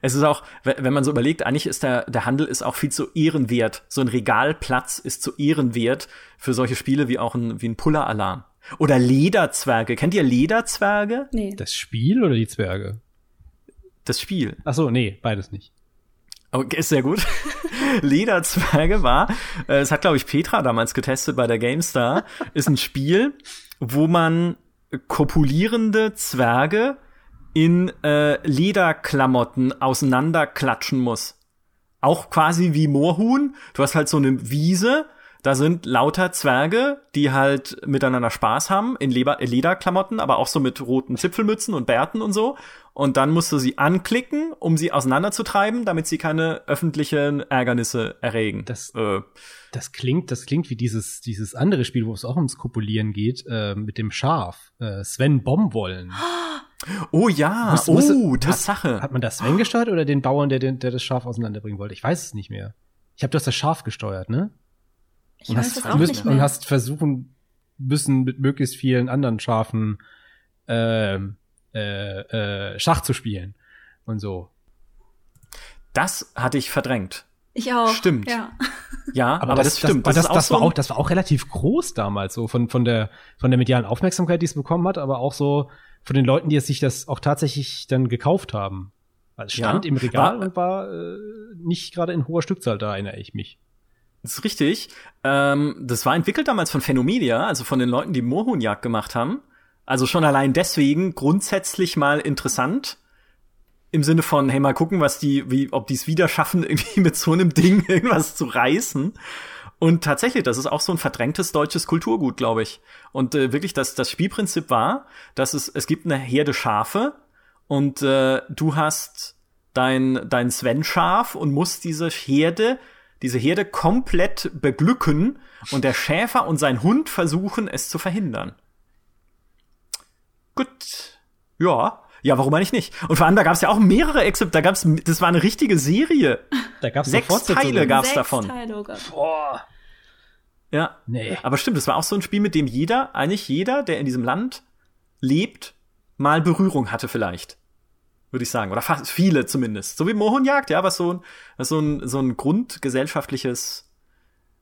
Es ist auch, wenn man so überlegt, eigentlich ist der, der Handel ist auch viel zu ehrenwert. So ein Regalplatz ist zu ehrenwert für solche Spiele wie auch ein, wie ein Puller-Alarm. Oder Lederzwerge. Kennt ihr Lederzwerge? Nee. Das Spiel oder die Zwerge? Das Spiel. Ach so, nee, beides nicht. Okay, ist sehr gut. (laughs) Lederzwerge war, äh, es hat glaube ich Petra damals getestet bei der GameStar, ist ein Spiel, wo man kopulierende Zwerge in äh, Lederklamotten auseinanderklatschen muss. Auch quasi wie Moorhuhn. Du hast halt so eine Wiese, da sind lauter Zwerge, die halt miteinander Spaß haben in Leber Lederklamotten, aber auch so mit roten Zipfelmützen und Bärten und so. Und dann musst du sie anklicken, um sie auseinanderzutreiben, damit sie keine öffentlichen Ärgernisse erregen. Das, äh, das klingt, das klingt wie dieses, dieses andere Spiel, wo es auch ums Kopulieren geht, äh, mit dem Schaf. Äh, Sven Bombwollen. Oh (gasps) ja, muss, muss, oh, Tatsache. Hat man das Sven gesteuert oder den Bauern, der, der das Schaf auseinanderbringen wollte? Ich weiß es nicht mehr. Ich habe das das Schaf gesteuert, ne? Ich und weiß hast, auch müssen, nicht mehr. Und hast versuchen müssen, mit möglichst vielen anderen Schafen äh, äh, äh, Schach zu spielen und so. Das hatte ich verdrängt. Ich auch. Stimmt. Ja, (laughs) ja aber, aber das, das, stimmt. Das, das, das, das war auch, das war auch relativ groß damals, so von, von der, von der medialen Aufmerksamkeit, die es bekommen hat, aber auch so von den Leuten, die es sich das auch tatsächlich dann gekauft haben. Also es stand ja, im Regal war, und war äh, nicht gerade in hoher Stückzahl, da erinnere ich mich. Das ist richtig. Ähm, das war entwickelt damals von Phenomedia, also von den Leuten, die Mohunjagd gemacht haben. Also schon allein deswegen grundsätzlich mal interessant. Im Sinne von, hey, mal gucken, was die, wie, ob die es wieder schaffen, (laughs) irgendwie mit so einem Ding irgendwas zu reißen. Und tatsächlich, das ist auch so ein verdrängtes deutsches Kulturgut, glaube ich. Und äh, wirklich, das, das Spielprinzip war, dass es, es gibt eine Herde Schafe und äh, du hast dein, dein Sven-Schaf und musst diese Herde diese Herde komplett beglücken und der Schäfer und sein Hund versuchen, es zu verhindern. Gut. Ja. Ja, warum eigentlich nicht? Und vor allem, da gab es ja auch mehrere Exzepte. Da gab's, das war eine richtige Serie. Da gab's sechs Teile gab's sechs davon. Teile, oh. Boah. Ja. Nee. Aber stimmt, das war auch so ein Spiel, mit dem jeder, eigentlich jeder, der in diesem Land lebt, mal Berührung hatte vielleicht würde ich sagen. Oder fast viele zumindest. So wie Mohunjagd, ja, was so ein, was so ein, so ein grundgesellschaftliches,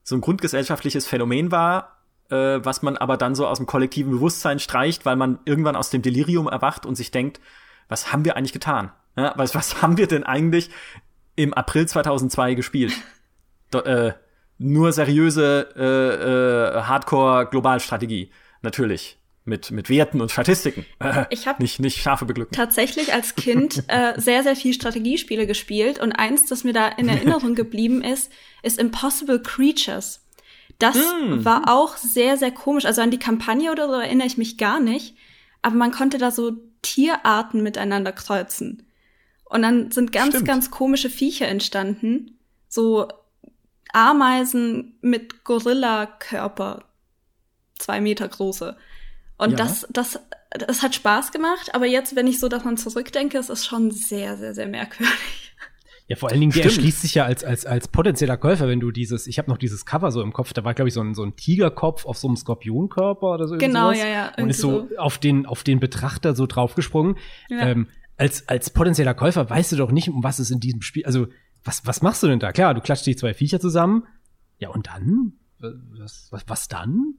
so ein grundgesellschaftliches Phänomen war, äh, was man aber dann so aus dem kollektiven Bewusstsein streicht, weil man irgendwann aus dem Delirium erwacht und sich denkt, was haben wir eigentlich getan? Ja, was, was haben wir denn eigentlich im April 2002 gespielt? (laughs) Do, äh, nur seriöse äh, äh, Hardcore-Globalstrategie, natürlich mit, mit Werten und Statistiken. (laughs) Ich habe nicht, nicht scharfe beglücken. tatsächlich als (laughs) Kind äh, sehr, sehr viel Strategiespiele gespielt und eins, das mir da in (laughs) Erinnerung geblieben ist, ist Impossible Creatures. Das mm. war auch sehr, sehr komisch. Also an die Kampagne oder so erinnere ich mich gar nicht. Aber man konnte da so Tierarten miteinander kreuzen. Und dann sind ganz, Stimmt. ganz komische Viecher entstanden. So Ameisen mit Gorilla-Körper. Zwei Meter große. Und ja. das, das, das hat Spaß gemacht, aber jetzt, wenn ich so daran zurückdenke, es ist schon sehr, sehr, sehr merkwürdig. Ja, vor allen Dingen, der erschließt sich ja als, als, als potenzieller Käufer, wenn du dieses, ich habe noch dieses Cover so im Kopf, da war, glaube ich, so ein, so ein Tigerkopf auf so einem Skorpionkörper oder so. Genau, ja, ja. Und ist so, so auf den, auf den Betrachter so draufgesprungen. Ja. Ähm, als, als potenzieller Käufer weißt du doch nicht, um was es in diesem Spiel, also, was, was machst du denn da? Klar, du klatscht die zwei Viecher zusammen. Ja, und dann? Was, was, was dann?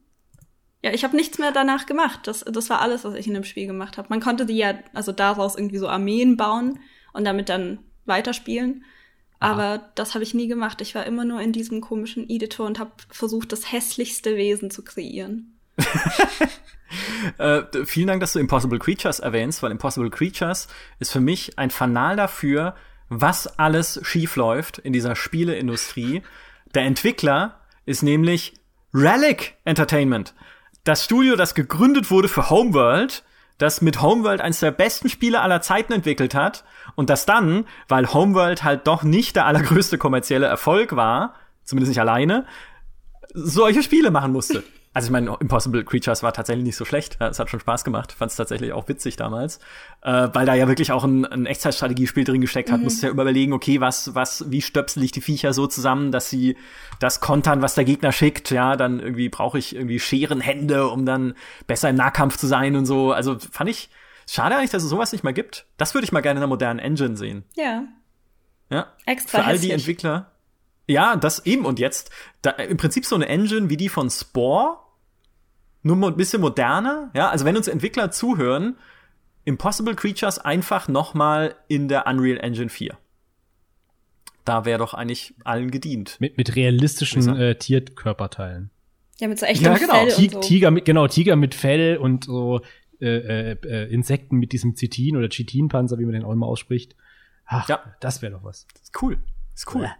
Ja, ich habe nichts mehr danach gemacht. Das, das war alles, was ich in dem Spiel gemacht habe. Man konnte die ja, also daraus irgendwie so Armeen bauen und damit dann weiterspielen. Aber Aha. das habe ich nie gemacht. Ich war immer nur in diesem komischen Editor und habe versucht, das hässlichste Wesen zu kreieren. (laughs) äh, vielen Dank, dass du Impossible Creatures erwähnst, weil Impossible Creatures ist für mich ein Fanal dafür, was alles schiefläuft in dieser Spieleindustrie. Der Entwickler ist nämlich Relic Entertainment das Studio, das gegründet wurde für Homeworld, das mit Homeworld eines der besten Spiele aller Zeiten entwickelt hat und das dann, weil Homeworld halt doch nicht der allergrößte kommerzielle Erfolg war, zumindest nicht alleine, solche Spiele machen musste. Also ich meine, Impossible Creatures war tatsächlich nicht so schlecht. Es hat schon Spaß gemacht. Fand es tatsächlich auch witzig damals. Äh, weil da ja wirklich auch ein, ein Echtzeitstrategiespiel drin gesteckt hat. Mhm. Musst ja überlegen, okay, was, was, wie stöpsel ich die Viecher so zusammen, dass sie das kontern, was der Gegner schickt. Ja, dann irgendwie brauche ich irgendwie Scherenhände, um dann besser im Nahkampf zu sein und so. Also fand ich schade eigentlich, dass es sowas nicht mehr gibt. Das würde ich mal gerne in einer modernen Engine sehen. Ja. Ja. Extra Für all die hässlich. Entwickler. Ja, das eben. Und jetzt, da, im Prinzip so eine Engine wie die von Spore, nur ein bisschen moderner. Ja, also wenn uns Entwickler zuhören, Impossible Creatures einfach noch mal in der Unreal Engine 4. Da wäre doch eigentlich allen gedient. Mit, mit realistischen äh, Tierkörperteilen. Ja, mit so echtem Ja, genau. Fell und so. Tiger mit, genau, Tiger mit Fell und so äh, äh, äh, Insekten mit diesem Zitin oder Chitinpanzer, wie man den auch immer ausspricht. Ach, Ja. das wäre doch was. Ist cool. Ist cool.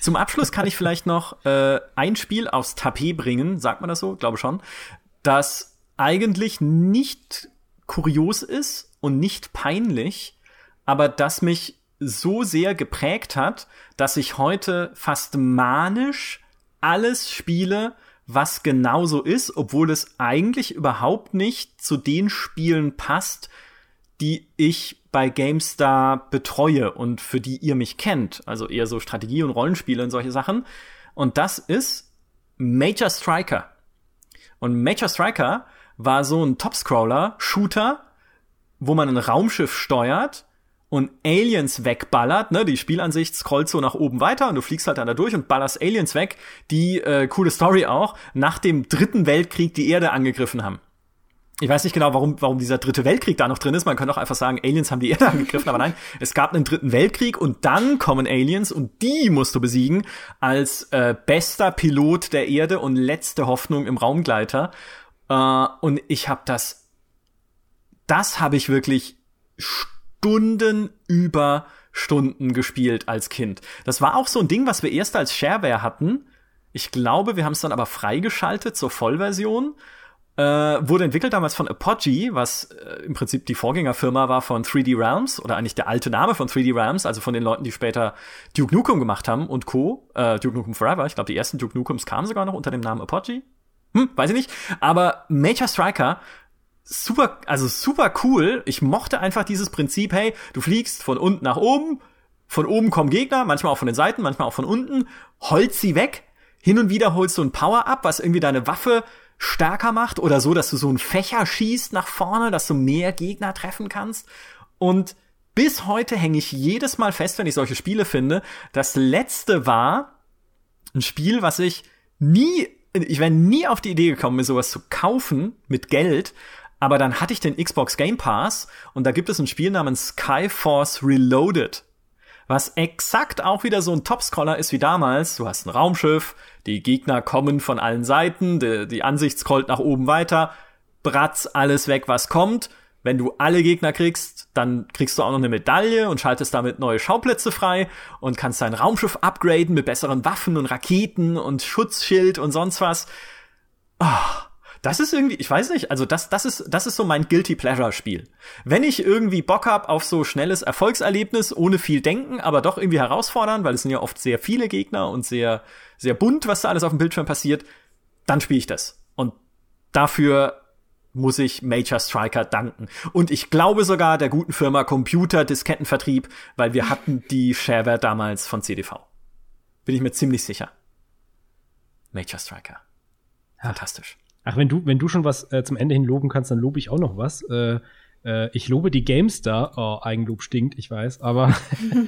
Zum Abschluss kann ich vielleicht noch äh, ein Spiel aufs Tapet bringen, sagt man das so? Glaube schon. Das eigentlich nicht kurios ist und nicht peinlich, aber das mich so sehr geprägt hat, dass ich heute fast manisch alles spiele, was genauso ist, obwohl es eigentlich überhaupt nicht zu den Spielen passt, die ich bei GameStar betreue und für die ihr mich kennt. Also eher so Strategie- und Rollenspiele und solche Sachen. Und das ist Major Striker. Und Major Striker war so ein Topscroller-Shooter, wo man ein Raumschiff steuert und Aliens wegballert, ne? Die Spielansicht scrollt so nach oben weiter und du fliegst halt dann da durch und ballerst Aliens weg, die, äh, coole Story auch, nach dem dritten Weltkrieg die Erde angegriffen haben. Ich weiß nicht genau, warum, warum dieser dritte Weltkrieg da noch drin ist. Man könnte auch einfach sagen, Aliens haben die Erde (laughs) angegriffen, aber nein, es gab einen dritten Weltkrieg und dann kommen Aliens und die musst du besiegen als äh, bester Pilot der Erde und letzte Hoffnung im Raumgleiter. Äh, und ich habe das, das habe ich wirklich Stunden über Stunden gespielt als Kind. Das war auch so ein Ding, was wir erst als Shareware hatten. Ich glaube, wir haben es dann aber freigeschaltet zur Vollversion. Äh, wurde entwickelt damals von Apogee, was äh, im Prinzip die Vorgängerfirma war von 3D Realms oder eigentlich der alte Name von 3D Realms, also von den Leuten, die später Duke Nukem gemacht haben und Co. Äh, Duke Nukem Forever. Ich glaube, die ersten Duke Nukems kamen sogar noch unter dem Namen Apogee. Hm, weiß ich nicht. Aber Major Striker super, also super cool. Ich mochte einfach dieses Prinzip, hey, du fliegst von unten nach oben, von oben kommen Gegner, manchmal auch von den Seiten, manchmal auch von unten, holst sie weg, hin und wieder holst du ein Power-Up, was irgendwie deine Waffe stärker macht oder so, dass du so einen Fächer schießt nach vorne, dass du mehr Gegner treffen kannst. Und bis heute hänge ich jedes Mal fest, wenn ich solche Spiele finde. Das letzte war ein Spiel, was ich nie, ich wäre nie auf die Idee gekommen, mir sowas zu kaufen mit Geld. Aber dann hatte ich den Xbox Game Pass und da gibt es ein Spiel namens Skyforce Reloaded, was exakt auch wieder so ein Topscroller ist wie damals. Du hast ein Raumschiff, die Gegner kommen von allen Seiten, die, die Ansicht scrollt nach oben weiter, bratz alles weg, was kommt. Wenn du alle Gegner kriegst, dann kriegst du auch noch eine Medaille und schaltest damit neue Schauplätze frei und kannst dein Raumschiff upgraden mit besseren Waffen und Raketen und Schutzschild und sonst was. Ah, das ist irgendwie, ich weiß nicht, also das, das ist, das ist so mein Guilty Pleasure Spiel. Wenn ich irgendwie Bock hab auf so schnelles Erfolgserlebnis, ohne viel denken, aber doch irgendwie herausfordern, weil es sind ja oft sehr viele Gegner und sehr, sehr bunt, was da alles auf dem Bildschirm passiert, dann spiele ich das. Und dafür muss ich Major Striker danken. Und ich glaube sogar der guten Firma Computer Diskettenvertrieb, weil wir hatten die Shareware damals von CDV. Bin ich mir ziemlich sicher. Major Striker. Fantastisch. Ach, wenn du, wenn du schon was äh, zum Ende hin loben kannst, dann lobe ich auch noch was. Äh, äh, ich lobe die GameStar. Oh, Eigenlob stinkt, ich weiß. Aber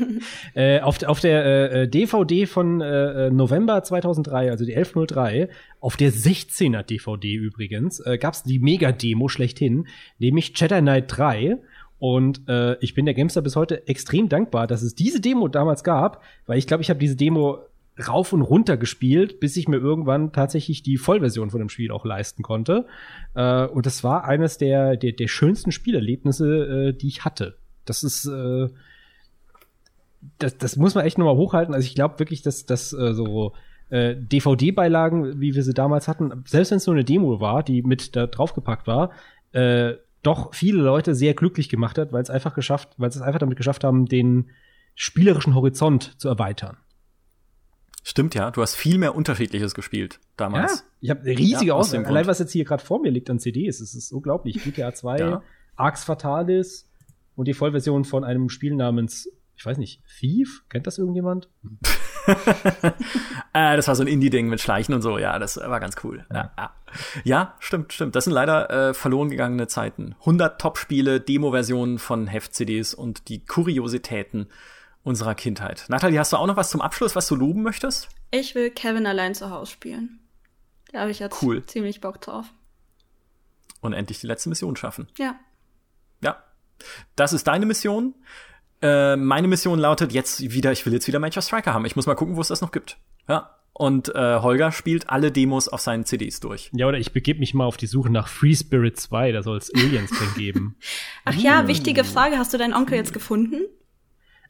(laughs) äh, auf, auf der äh, DVD von äh, November 2003, also die 1103, auf der 16er DVD übrigens, äh, gab es die Mega-Demo schlechthin, nämlich Jedi Knight 3. Und äh, ich bin der Gamestar bis heute extrem dankbar, dass es diese Demo damals gab, weil ich glaube, ich habe diese Demo rauf und runter gespielt, bis ich mir irgendwann tatsächlich die Vollversion von dem Spiel auch leisten konnte. Äh, und das war eines der, der, der schönsten Spielerlebnisse, äh, die ich hatte. Das ist, äh, das, das muss man echt nochmal hochhalten. Also ich glaube wirklich, dass, dass äh, so äh, DVD-Beilagen, wie wir sie damals hatten, selbst wenn es nur eine Demo war, die mit da draufgepackt war, äh, doch viele Leute sehr glücklich gemacht hat, weil es einfach geschafft, weil sie es einfach damit geschafft haben, den spielerischen Horizont zu erweitern. Stimmt ja, du hast viel mehr Unterschiedliches gespielt damals. Ja, ich habe eine riesige Ja, aus Auswahl. Allein was jetzt hier gerade vor mir liegt an CDs, es ist unglaublich. GTA 2, Ja. Arx Fatalis und die Vollversion von einem Spiel namens, ich weiß nicht, Thief? Kennt das irgendjemand? (laughs) Äh, das war so ein Indie-Ding mit Schleichen und so, ja, das war ganz cool. Ja, ja. ja stimmt, stimmt. Das sind leider äh, verloren gegangene Zeiten. 100 Top-Spiele, Demo-Versionen von Heft-CDs und die Kuriositäten unserer Kindheit. Nathalie, hast du auch noch was zum Abschluss, was du loben möchtest? Ich will Kevin allein zu Hause spielen. Da habe ich jetzt Cool. ziemlich Bock drauf. Und endlich die letzte Mission schaffen. Ja. Ja. Das ist deine Mission. Äh, meine Mission lautet jetzt wieder, ich will jetzt wieder Major Striker haben. Ich muss mal gucken, wo es das noch gibt. Ja. Und äh, Holger spielt alle Demos auf seinen CDs durch. Ja, oder ich begebe mich mal auf die Suche nach Free Spirit 2, da soll es Aliens drin geben. (laughs) Ach ja, wichtige Frage. Hast du deinen Onkel jetzt gefunden?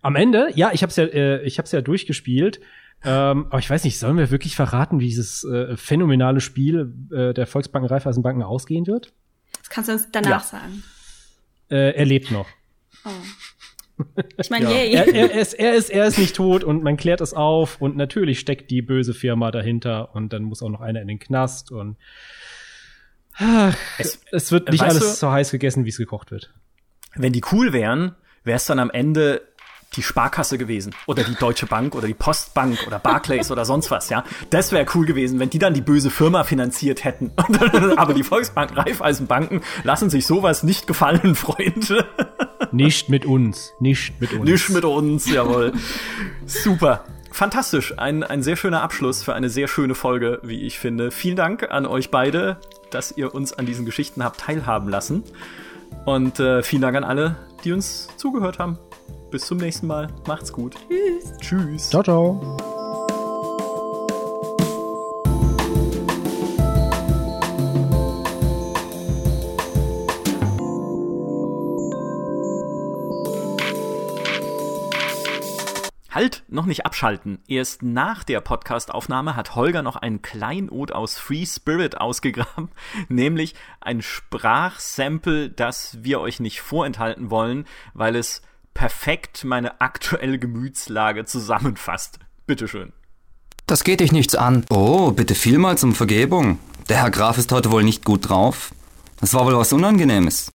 Am Ende, ja, ich hab's ja, äh, ich hab's ja durchgespielt. Ähm, aber ich weiß nicht, sollen wir wirklich verraten, wie dieses äh, phänomenale Spiel äh, der Volksbanken, Raiffeisenbanken ausgehen wird? Das kannst du uns danach Ja. sagen. Äh, er lebt noch. Oh. Ich meine, Ja. yay. Er, er, ist, er, ist, er ist nicht tot und man klärt es auf und natürlich steckt die böse Firma dahinter und dann muss auch noch einer in den Knast und ach, Es- es, wird nicht alles du- so heiß gegessen, wie es gekocht wird. Wenn die cool wären, wäre es dann am Ende die Sparkasse gewesen oder die Deutsche Bank oder die Postbank oder Barclays oder sonst was, ja. Das wäre cool gewesen, wenn die dann die böse Firma finanziert hätten. (laughs) Aber die Volksbanken, Raiffeisenbanken lassen sich sowas nicht gefallen, (laughs) Freunde. Nicht mit uns, nicht mit uns. Nicht mit uns, jawohl. Super. Fantastisch. Ein, ein sehr schöner Abschluss für eine sehr schöne Folge, wie ich finde. Vielen Dank an euch beide, dass ihr uns an diesen Geschichten habt teilhaben lassen. Und äh, vielen Dank an alle, die uns zugehört haben. Bis zum nächsten Mal. Macht's gut. Tschüss. Tschüss. Ciao, ciao. Halt, noch nicht abschalten. Erst nach der Podcastaufnahme hat Holger noch ein Kleinod aus Free Spirit ausgegraben, (laughs) nämlich ein Sprachsample, das wir euch nicht vorenthalten wollen, weil es perfekt meine aktuelle Gemütslage zusammenfasst. Bitteschön. Das geht dich nichts an. Oh, bitte vielmals um Vergebung. Der Herr Graf ist heute wohl nicht gut drauf. Das war wohl was Unangenehmes.